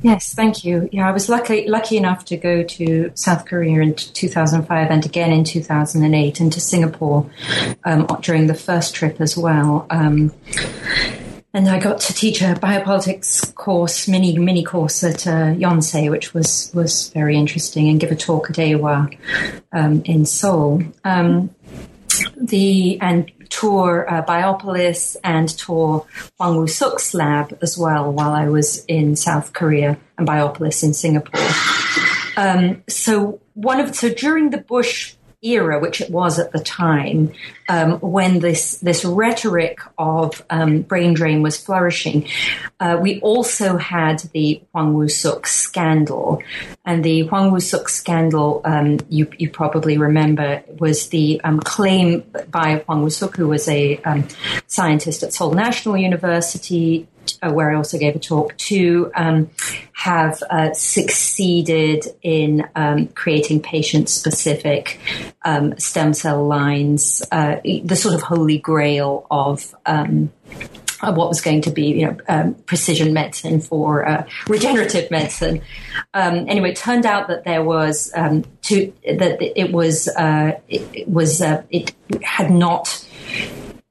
Yes, thank you. Yeah, I was lucky lucky enough to go to South Korea in 2005 and again in 2008, and to Singapore um, during the first trip as well. Um, and I got to teach a biopolitics course, mini mini course at uh, Yonsei, which was was very interesting, and give a talk at Ewha um, in Seoul. Um, the and tour uh, Biopolis and tour Hwang Woo-suk's lab as well while I was in South Korea and Biopolis in Singapore. Um, so one of so during the Bush era, which it was at the time, um, when this this rhetoric of um, brain drain was flourishing, uh, we also had the Hwang Woo-suk scandal, and the Hwang Woo-suk scandal, um, you you probably remember, was the um, claim by Hwang Woo-suk, who was a um, scientist at Seoul National University, uh, where I also gave a talk, to um, have uh, succeeded in um, creating patient specific um, stem cell lines, uh, the sort of holy grail of. Um, what was going to be, you know, um, precision medicine for uh, regenerative medicine. Um, anyway, it turned out that there was to that it was uh, it, it was uh, it had not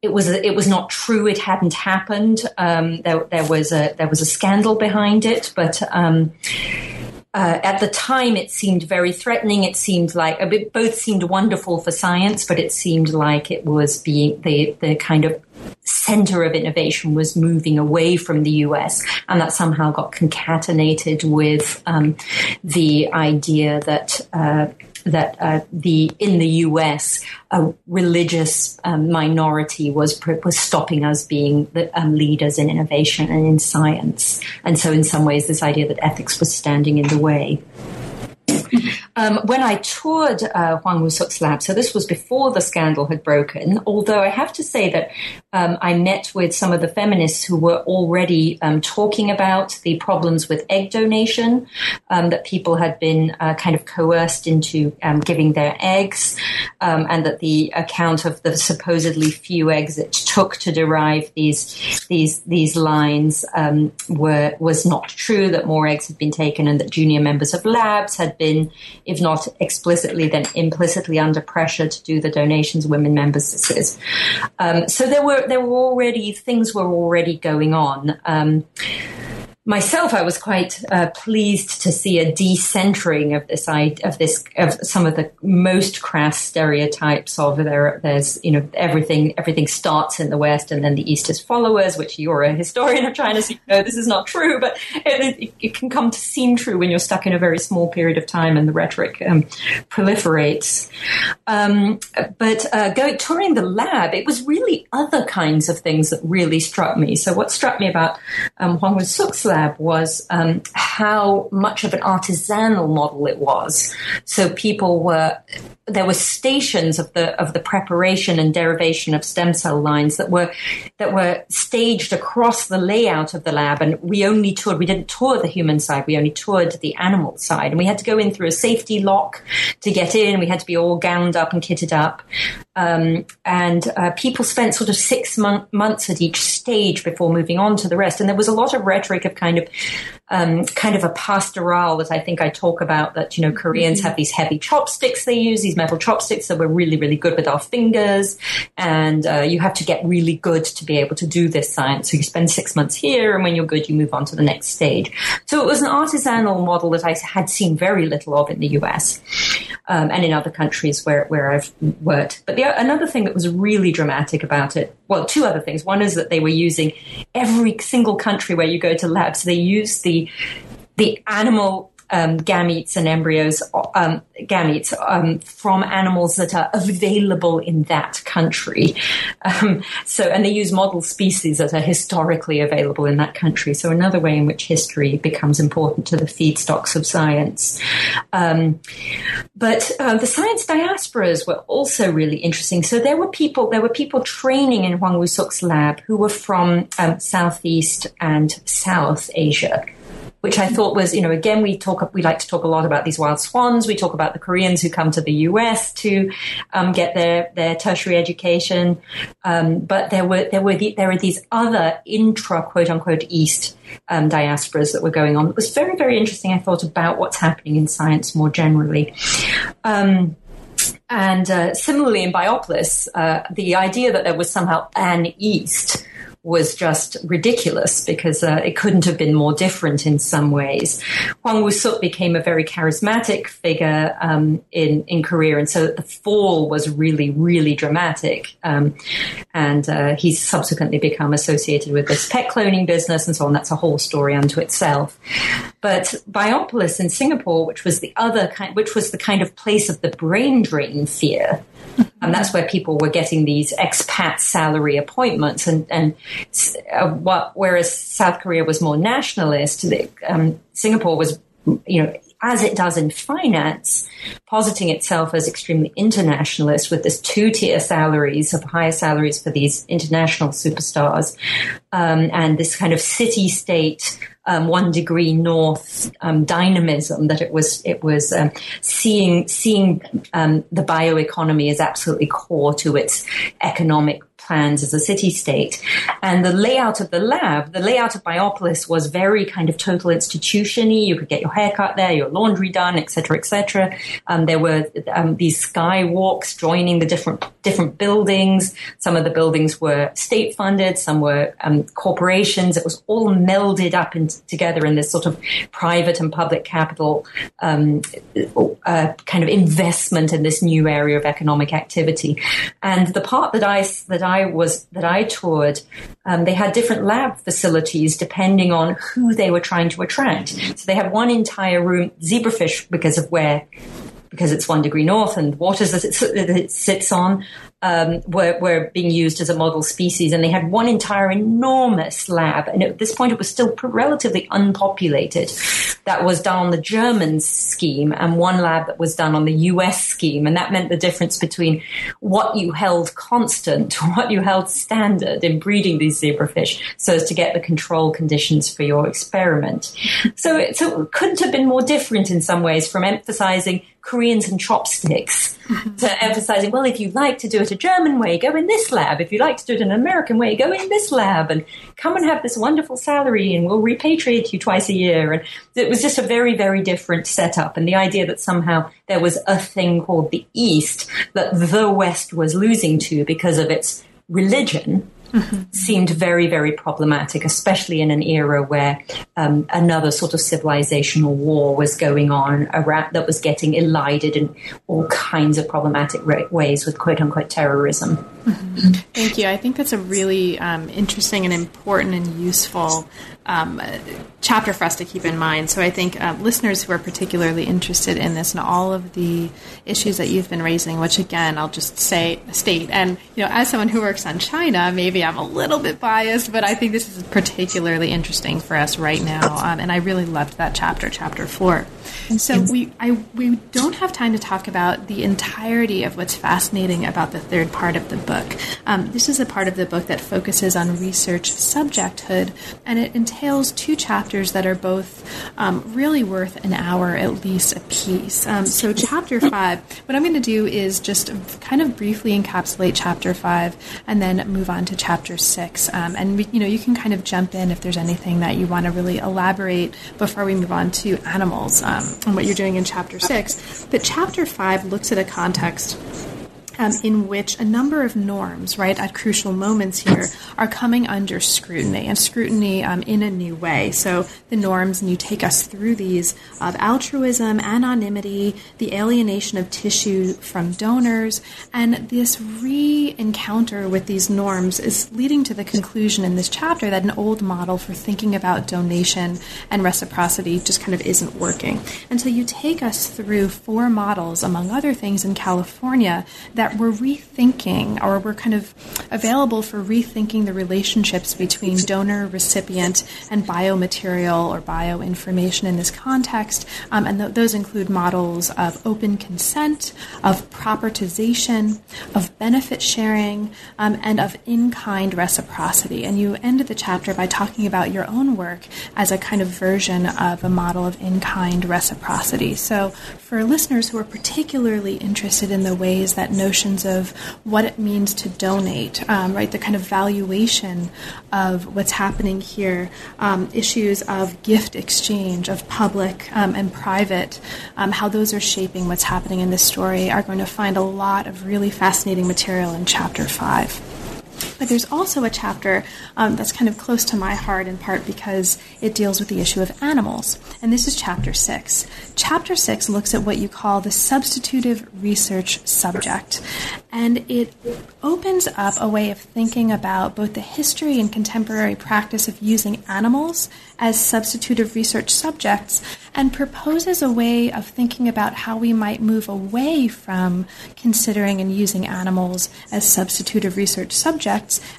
it was it was not true. It hadn't happened. Um, there, there was a there was a scandal behind it, but. Um, uh, at the time, it seemed very threatening. It seemed like it both seemed wonderful for science, but it seemed like it was being the the kind of center of innovation was moving away from the US, and that somehow got concatenated with um, the idea that uh, that uh, the in the U.S. a religious um, minority was was stopping us being the um, leaders in innovation and in science, and so in some ways this idea that ethics was standing in the way. um, when I toured uh, Hwang Woo-suk's lab, so this was before the scandal had broken, although I have to say that um, I met with some of the feminists who were already um, talking about the problems with egg donation, um, that people had been uh, kind of coerced into um, giving their eggs, um, and that the account of the supposedly few eggs it took to derive these these these lines were was not true. That more eggs had been taken, and that junior members of labs had been if not explicitly, then implicitly under pressure to do the donations women members Um, so there were there were already things were already going on. Um, myself, I was quite uh, pleased to see a decentering of this of this of some of the most crass stereotypes of there. There's you know everything everything starts in the West and then the East is followers, which you're a historian of China, so you know this is not true, but it, it, it can come to seem true when you're stuck in a very small period of time and the rhetoric um, proliferates. Um, but uh, going touring the lab, it was really other kinds of things that really struck me. So what struck me about um, Hwang Woo-suk's lab lab was um, how much of an artisanal model it was. So people were there were stations of the of the preparation and derivation of stem cell lines that were that were staged across the layout of the lab, and we only toured. We didn't tour the human side; we only toured the animal side, and we had to go in through a safety lock to get in. We had to be all gowned up and kitted up, um, and uh, people spent sort of six months at each stage before moving on to the rest. And there was a lot of rhetoric of kind of um, kind of a pastoral that I think I talk about that, you know, Koreans have these heavy chopsticks they use, these metal chopsticks that were really, really good with our fingers. And uh, you have to get really good to be able to do this science. So you spend six months here, and when you're good, you move on to the next stage. So it was an artisanal model that I had seen very little of in the US um, and in other countries where, where I've worked. But the, another thing that was really dramatic about it, well, two other things. One is that they were using every single country where you go to labs, they use the the animal um, gametes and embryos, um, gametes um, from animals that are available in that country. Um, so, and they use model species that are historically available in that country. So, another way in which history becomes important to the feedstocks of science. Um, but uh, the science diasporas were also really interesting. So, there were people, there were people training in Hwang Woo-suk's lab who were from um, Southeast and South Asia which I thought was, you know, again, we talk, we like to talk a lot about these wild swans. We talk about the Koreans who come to the US to um, get their, their tertiary education. Um, but there were, there were, the, there were these other intra quote unquote East um, diasporas that were going on. It was very, very interesting. I thought about what's happening in science more generally. Um, and uh, similarly in Biopolis, uh, the idea that there was somehow an East was just ridiculous because uh, it couldn't have been more different in some ways. Hwang Woo-suk became a very charismatic figure um, in in Korea, and so the fall was really, really dramatic. Um, and uh, he's subsequently become associated with this pet cloning business and so on. That's a whole story unto itself. But Biopolis in Singapore, which was the other kind, which was the kind of place of the brain drain fear and that's where people were getting these expat salary appointments. And, and uh, what, whereas South Korea was more nationalist, the, um, Singapore was, you know, as it does in finance, positing itself as extremely internationalist with this two tier salaries of higher salaries for these international superstars, um, and this kind of city state um, one degree north um, dynamism that it was it was um, seeing seeing um, the bioeconomy as absolutely core to its economic plans as a city state. And the layout of the lab, the layout of Biopolis was very kind of total institutiony. You could get your haircut there, your laundry done, etc., etc. Um, there were um, these skywalks joining the different different buildings. Some of the buildings were state funded, some were um, corporations. It was all melded up in, together in this sort of private and public capital um, uh, kind of investment in this new area of economic activity. And the part that I that I I was that I toured, um, they had different lab facilities depending on who they were trying to attract. So they had one entire room zebrafish because of where because it's one degree north and the waters that it sits on. Um, were, were being used as a model species. And they had one entire enormous lab. And at this point, it was still relatively unpopulated. That was done on the German scheme and one lab that was done on the US scheme. And that meant the difference between what you held constant, <laughs> what you held standard in breeding these zebrafish so as to get the control conditions for your experiment. So it, so it couldn't have been more different in some ways from emphasizing Koreans and chopsticks mm-hmm. to emphasizing, well, if you like to do it a German way, go in this lab. If you like to do it an American way, go in this lab and come and have this wonderful salary and we'll repatriate you twice a year. And it was just a very, very different setup. And the idea that somehow there was a thing called the East that the West was losing to because of its religion mm-hmm. seemed very, very problematic, especially in an era where um, another sort of civilizational war was going on around, that was getting elided in all kinds of problematic ways with quote unquote terrorism. Mm-hmm. Thank you. I think that's a really um, interesting and important and useful um, chapter for us to keep in mind. So I think uh, listeners who are particularly interested in this and all of the issues that you've been raising, which again I'll just say state, and you know as someone who works on China, maybe I'm a little bit biased, but I think this is particularly interesting for us right now, um, and I really loved that chapter, chapter four. And So we I, we don't have time to talk about the entirety of what's fascinating about the third part of the book. Um, this is a part of the book that focuses on research subjecthood, and it entails two chapters that are both um, really worth an hour at least a piece. Um, so chapter five, what I'm going to do is just kind of briefly encapsulate chapter five, and then move on to chapter six. Um, and you know you can kind of jump in if there's anything that you want to really elaborate before we move on to animals. Um, and what you're doing in chapter six. But chapter five looks at a context um, in which a number of norms, right, at crucial moments here, are coming under scrutiny and scrutiny um, in a new way. So the norms, and you take us through these of altruism, anonymity, the alienation of tissue from donors, and this re encounter with these norms is leading to the conclusion in this chapter that an old model for thinking about donation and reciprocity just kind of isn't working. And so you take us through four models, among other things, in California that that we're rethinking or we're kind of available for rethinking the relationships between donor, recipient, and biomaterial or bioinformation in this context. Um, and th- those include models of open consent, of propertization, of benefit sharing, um, and of in kind reciprocity. And you ended the chapter by talking about your own work as a kind of version of a model of in kind reciprocity. So, for listeners who are particularly interested in the ways that notion notions of what it means to donate, um, right? The kind of valuation of what's happening here, um, issues of gift exchange, of public um, and private, um, how those are shaping what's happening in this story, are going to find a lot of really fascinating material in chapter five. But there's also a chapter um, that's kind of close to my heart in part because it deals with the issue of animals. And this is chapter six. Chapter six looks at what you call the substitutive research subject. And it opens up a way of thinking about both the history and contemporary practice of using animals as substitutive research subjects and proposes a way of thinking about how we might move away from considering and using animals as substitutive research subjects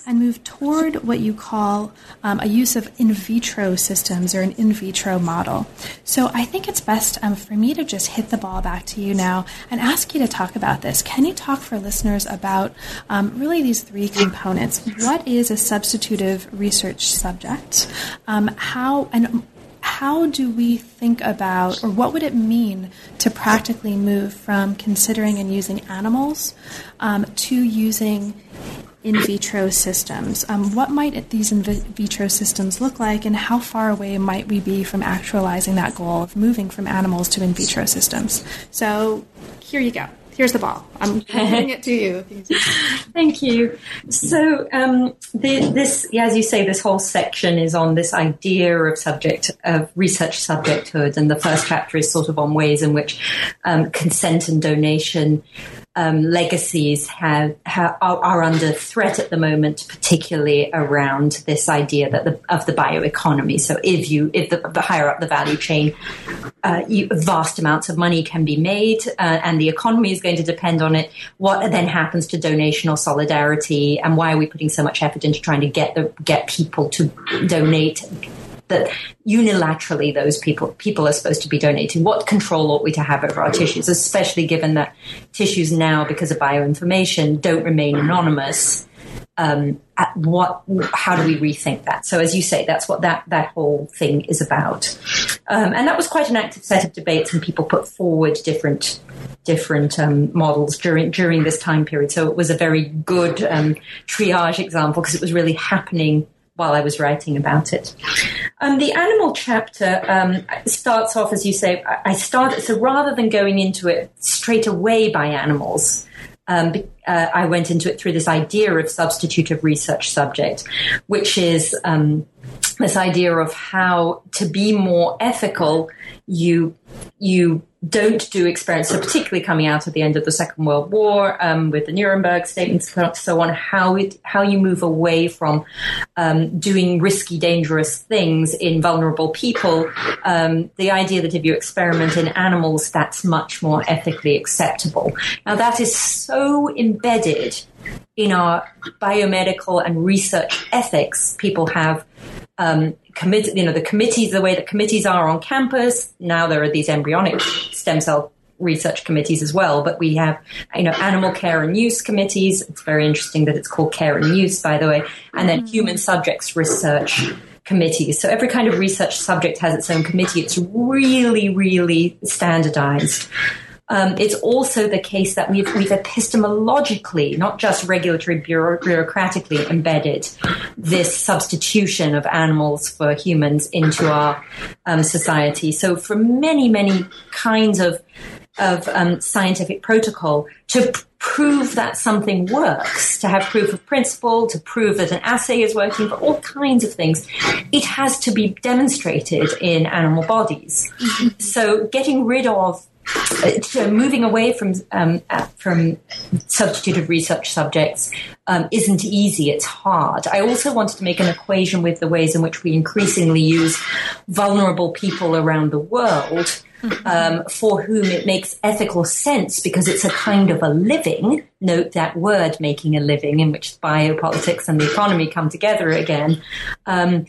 and move toward what you call um, a use of in vitro systems or an in vitro model. So I think it's best um, for me to just hit the ball back to you now and ask you to talk about this. Can you talk for listeners about um, really these three components? What is a substitutive research subject? Um, how and how do we think about, or what would it mean to practically move from considering and using animals um, to using in vitro systems? Um, what might these in vitro systems look like, and how far away might we be from actualizing that goal of moving from animals to in vitro systems? So, here you go here's the ball. I'm <laughs> handing it to you. Thank you. So, um, the, this, as you say, this whole section is on this idea of subject of research subjecthood, and the first chapter is sort of on ways in which um, consent and donation um, legacies have, have are, under threat at the moment, particularly around this idea that the, of the bioeconomy. So if you if the, the higher up the value chain, uh, you, vast amounts of money can be made, uh, and the economy is going to depend on it. What then happens to donation or solidarity, and why are we putting so much effort into trying to get the get people to donate? That unilaterally those people people are supposed to be donating. What control ought we to have over our tissues, especially given that tissues now, because of bioinformation, don't remain anonymous? Um, what, how do we rethink that? So, as you say, that's what that that whole thing is about, um, and that was quite an active set of debates, and people put forward different different um, models during during this time period. So, it was a very good um, triage example because it was really happening while I was writing about it. Um, the animal chapter um, starts off, as you say, I started, so rather than going into it straight away by animals, um, uh, I went into it through this idea of substitutive research subject, which is um, this idea of how to be more ethical, you you don't do experiments, so particularly coming out at the end of the Second World War um, with the Nuremberg statements and so on, how it, how you move away from um, doing risky, dangerous things in vulnerable people. Um, the idea that if you experiment in animals, that's much more ethically acceptable. Now that is so embedded in our biomedical and research ethics. People have um, committee, you know, the committees, the way that committees are on campus. Now there are these embryonic stem cell research committees as well, but we have, you know, animal care and use committees. It's very interesting that it's called care and use, by the way, and then mm-hmm. human subjects research committees. So every kind of research subject has its own committee. It's really, really standardized. Um, it's also the case that we've, we've epistemologically, not just regulatory bureau- bureaucratically, embedded this substitution of animals for humans into our um, society. So for many, many kinds of of um, scientific protocol to p- prove that something works, to have proof of principle, to prove that an assay is working, for all kinds of things, it has to be demonstrated in animal bodies. Mm-hmm. So getting rid of so moving away from um, from substitutive research subjects um, isn't easy. It's hard. I also wanted to make an equation with the ways in which we increasingly use vulnerable people around the world um, for whom it makes ethical sense because it's a kind of a living. Note that word, making a living, in which biopolitics and the economy come together again, um,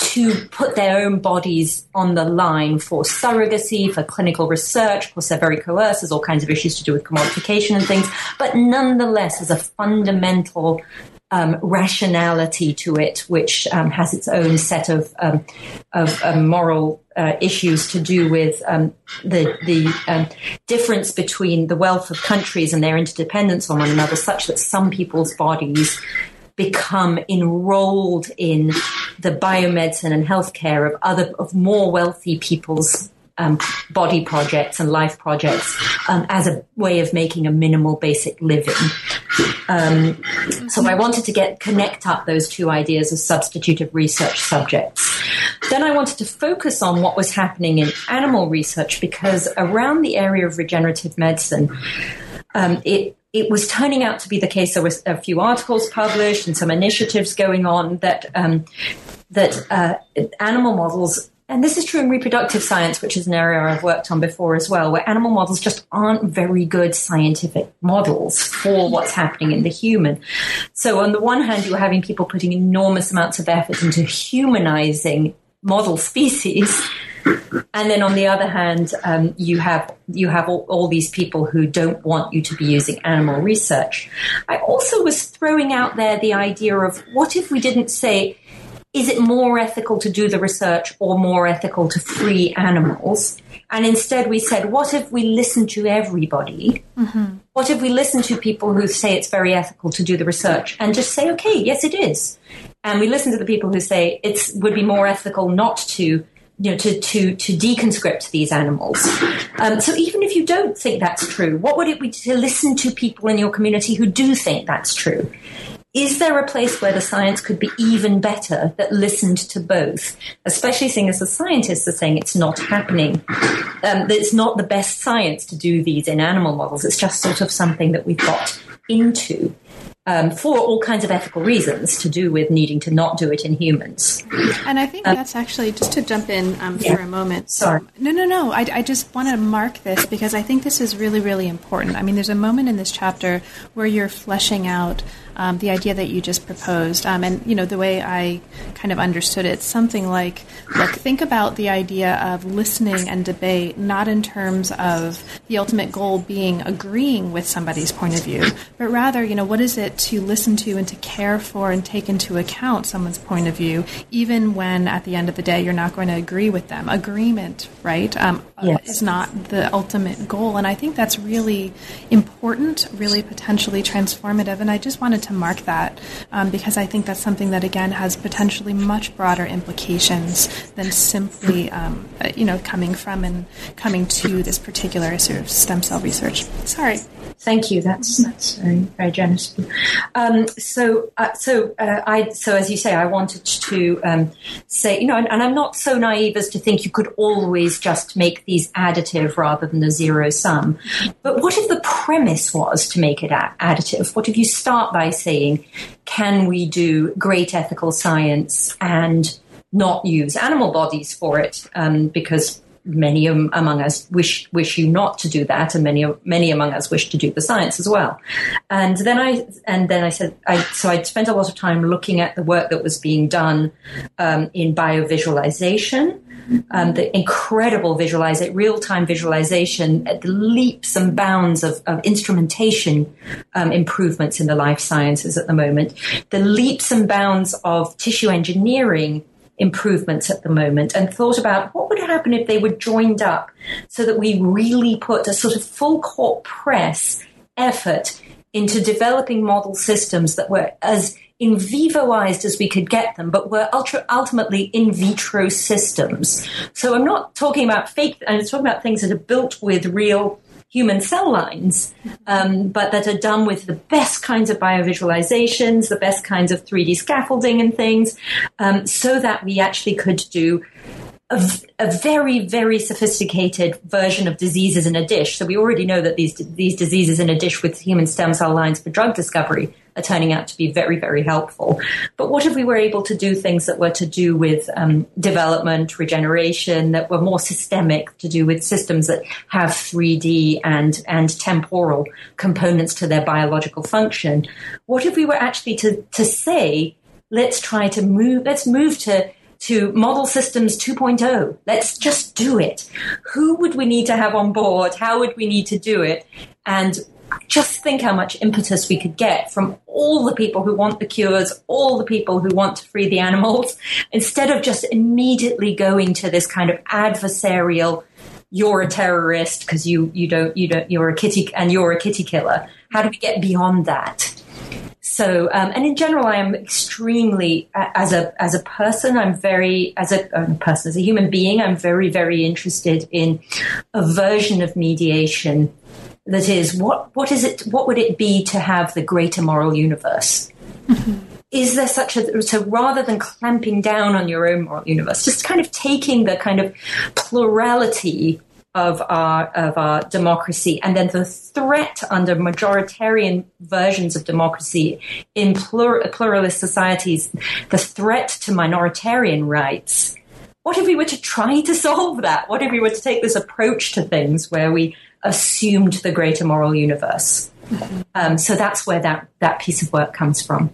to put their own bodies on the line for surrogacy, for clinical research. Of course, they're very coerced. There's all kinds of issues to do with commodification and things, but nonetheless, as a fundamental um, rationality to it, which um, has its own set of um, of um, moral uh, issues to do with um, the the um, difference between the wealth of countries and their interdependence on one another, such that some people's bodies become enrolled in the biomedicine and healthcare of other of more wealthy people's um, body projects and life projects um, as a way of making a minimal basic living. Um, so I wanted to get connect up those two ideas as substitutive research subjects. Then I wanted to focus on what was happening in animal research because around the area of regenerative medicine, um, it it was turning out to be the case. There was a few articles published and some initiatives going on that um, that uh, animal models and this is true in reproductive science, which is an area I've worked on before as well, where animal models just aren't very good scientific models for what's happening in the human. So on the one hand, you're having people putting enormous amounts of effort into humanizing model species. And then on the other hand, um, you have you have all, all, these people who don't want you to be using animal research. I also was throwing out there the idea of what if we didn't say is it more ethical to do the research or more ethical to free animals? And instead we said, what if we listen to everybody? Mm-hmm. What if we listen to people who say it's very ethical to do the research and just say, okay, yes, it is. And we listen to the people who say it would be more ethical not to you know, to, to, to deconscript these animals. Um, so even if you don't think that's true, what would it be to listen to people in your community who do think that's true? Is there a place where the science could be even better that listened to both? Especially seeing as the scientists are saying it's not happening. Um, that it's not the best science to do these in animal models. It's just sort of something that we've got into um, for all kinds of ethical reasons to do with needing to not do it in humans. And I think um, that's actually, just to jump in um, yeah. for a moment. Sorry. no, no, no. I, I just want to mark this because I think this is really, really important. I mean, there's a moment in this chapter where you're fleshing out um, the idea that you just proposed. Um, and, you know, the way I kind of understood it, something like, look, think about the idea of listening and debate not in terms of the ultimate goal being agreeing with somebody's point of view, but rather, you know, what is it to listen to and to care for and take into account someone's point of view, even when at the end of the day you're not going to agree with them. Agreement, right, um, yes. is not the ultimate goal. And I think that's really important, really potentially transformative. And I just wanted to mark that um, because I think that's something that, again, has potentially much broader implications than simply, um, you know, coming from and coming to this particular sort of stem cell research. Sorry. Thank you. That's that's very very generous. Um, so uh, so uh, I so as you say, I wanted to um, say you know, and, and, I'm not so naive as to think you could always just make these additive rather than a zero sum. But what if the premise was to make it a- additive? What if you start by saying, can we do great ethical science and not use animal bodies for it um, because many among us wish wish you not to do that, and many many among us wish to do the science as well. And then I and then I said I so I spent a lot of time looking at the work that was being done um, in biovisualization. Um, the incredible visualization, real-time visualization, at the leaps and bounds of, of instrumentation um, improvements in the life sciences at the moment, the leaps and bounds of tissue engineering improvements at the moment and thought about what would happen if they were joined up so that we really put a sort of full court press effort into developing model systems that were as in vivoized as we could get them, but were ultra ultimately in vitro systems. So I'm not talking about fake, I'm talking about things that are built with real human cell lines, um, but that are done with the best kinds of biovisualizations, the best kinds of 3D scaffolding and things, um, so that we actually could do a, a, very, very sophisticated version of diseases in a dish. So we already know that these these diseases in a dish with human stem cell lines for drug discovery are turning out to be very, very helpful. But what if we were able to do things that were to do with um, development, regeneration, that were more systemic, to do with systems that have 3D and and temporal components to their biological function? What if we were actually to to say, let's try to move, let's move to to model systems 2.0. Let's just do it. Who would we need to have on board? How would we need to do it? And just think how much impetus we could get from all the people who want the cures, all the people who want to free the animals, instead of just immediately going to this kind of adversarial, you're a terrorist because you, you don't, you don't, you're a kitty and you're a kitty killer. How do we get beyond that? So, um, and in general, I am extremely, as a as a person, I'm very as a, a, person, as a human being, I'm very very interested in a version of mediation that is what what is it? What would it be to have the greater moral universe? Mm-hmm. Is there such a so rather than clamping down on your own moral universe, just kind of taking the kind of plurality of our of our democracy, and then the threat under majoritarian versions of democracy in plur- pluralist societies, the threat to minoritarian rights. What if we were to try to solve that? What if we were to take this approach to things where we assumed the greater moral universe? Mm-hmm. Um, so that's where that that piece of work comes from.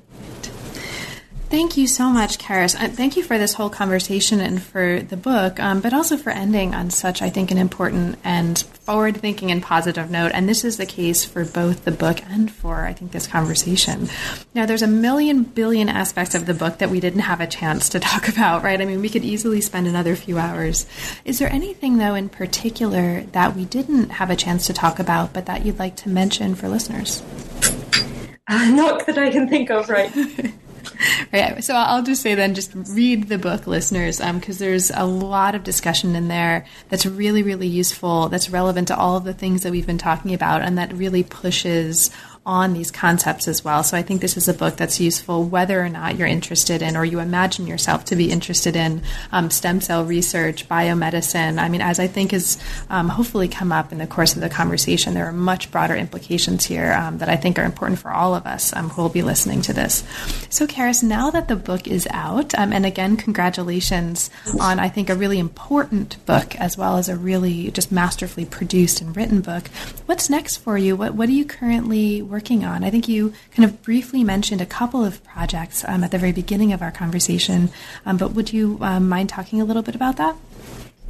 Thank you so much, Charis. Uh, thank you for this whole conversation and for the book, um, but also for ending on such, I think, an important and forward thinking and positive note. And this is the case for both the book and for, I think, this conversation. Now, there's a million billion aspects of the book that we didn't have a chance to <laughs> talk about, right? I mean, we could easily spend another few hours. Is there anything, though, in particular that we didn't have a chance to talk about, but that you'd like to mention for listeners? Uh, not that I can think of right <laughs> right. So I'll just say then, just read the book, listeners, because um, there's a lot of discussion in there that's really, really useful, that's relevant to all of the things that we've been talking about, and that really pushes on these concepts as well. So I think this is a book that's useful whether or not you're interested in or you imagine yourself to be interested in um, stem cell research, biomedicine. I mean, as I think has um, hopefully come up in the course of the conversation, there are much broader implications here um, that I think are important for all of us um, who will be listening to this. So, Charis, now that the book is out, um, and again, congratulations on, I think, a really important book as well as a really just masterfully produced and written book. What's next for you? What, what are you currently working on? I think you kind of briefly mentioned a couple of projects um, at the very beginning of our conversation, um, but would you um, mind talking a little bit about that?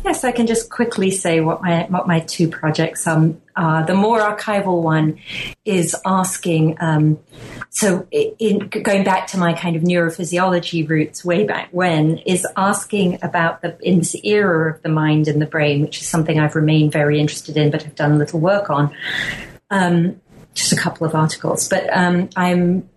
Yes, I can just quickly say what my what my two projects um, are. The more archival one is asking. Um, so, in, going back to my kind of neurophysiology roots way back when, is asking about the in this era of the mind and the brain, which is something I've remained very interested in, but have done little work on. Um, just a couple of articles, but um, I'm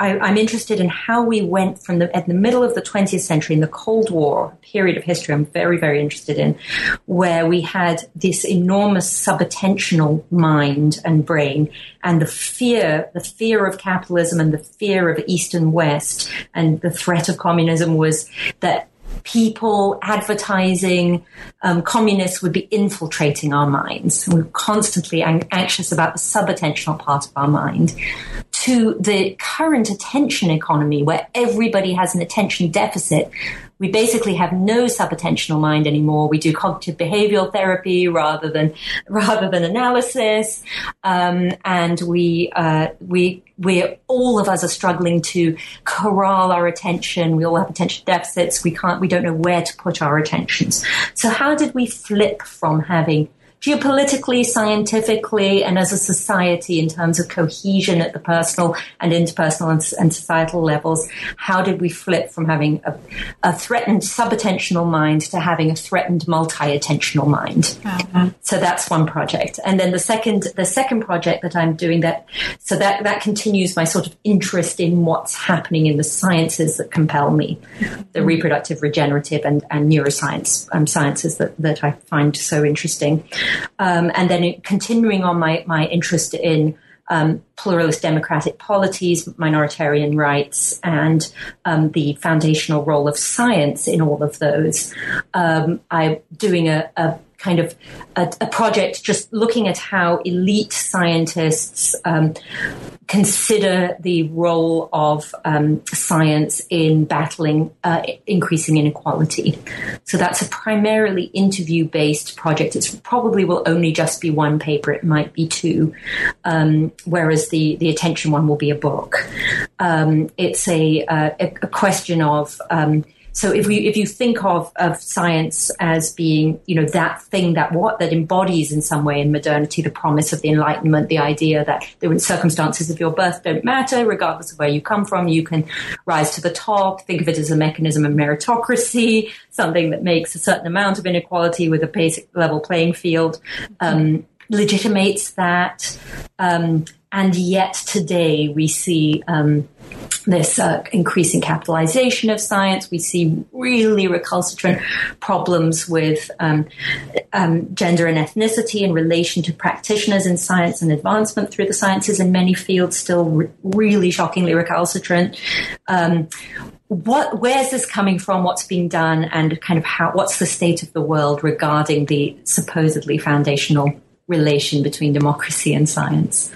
I, am interested in how we went from the at the middle of the 20th century in the Cold War period of history. I'm very very interested in where we had this enormous subattentional mind and brain, and the fear, the fear of capitalism and the fear of East and West, and the threat of communism was that people, advertising, um, communists would be infiltrating our minds. We're constantly anxious about the subattentional part of our mind. To the current attention economy, where everybody has an attention deficit, we basically have no subattentional mind anymore. We do cognitive behavioral therapy rather than <laughs> rather than analysis, um, and we uh, we we all of us are struggling to corral our attention. We all have attention deficits. We can't. We don't know where to put our attentions. So how did we flip from having geopolitically, scientifically, and as a society in terms of cohesion at the personal and interpersonal and, and societal levels, how did we flip from having a, a threatened subattentional mind to having a threatened multi-attentional mind? Mm-hmm. So that's one project. And then the second, the second project that I'm doing that, so that, that continues my sort of interest in what's happening in the sciences that compel me, the reproductive, regenerative, and, and neuroscience um, sciences that, that I find so interesting. Um, and then continuing on my, my interest in um, pluralist democratic polities, minoritarian rights, and um, the foundational role of science in all of those. Um, I'm doing a, a kind of a, a, project just looking at how elite scientists um, consider the role of um, science in battling uh, increasing inequality. So that's a primarily interview based project. It probably will only just be one paper. It might be two, um, whereas the the attention one will be a book. Um, it's a, uh, a, a question of um, so if you if you think of, of science as being, you know, that thing that what that embodies in some way in modernity the promise of the Enlightenment, the idea that the circumstances of your birth don't matter, regardless of where you come from, you can rise to the top. Think of it as a mechanism of meritocracy, something that makes a certain amount of inequality with a basic level playing field. Um, legitimates that. Um, and yet today we see um, this uh, increasing capitalization of science. We see really recalcitrant problems with um, um, gender and ethnicity in relation to practitioners in science and advancement through the sciences in many fields, still re- really shockingly recalcitrant. Um, what where's this coming from what's being done and kind of how what's the state of the world regarding the supposedly foundational relation between democracy and science.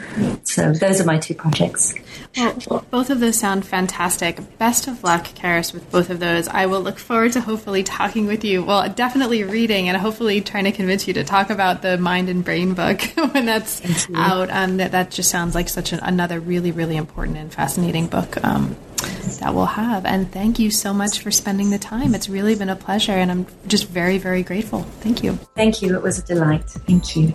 So those are my two projects. Well, both of those sound fantastic. Best of luck, Charis, with both of those. I will look forward to hopefully talking with you. Well, definitely reading and hopefully trying to convince you to talk about the Mind and Brain book <laughs> when that's out. Um, that, that just sounds like such an, another really, really important and fascinating book um, that we'll have. And thank you so much for spending the time. It's really been a pleasure, and I'm just very, very grateful. Thank you. Thank you. It was a delight. Thank you.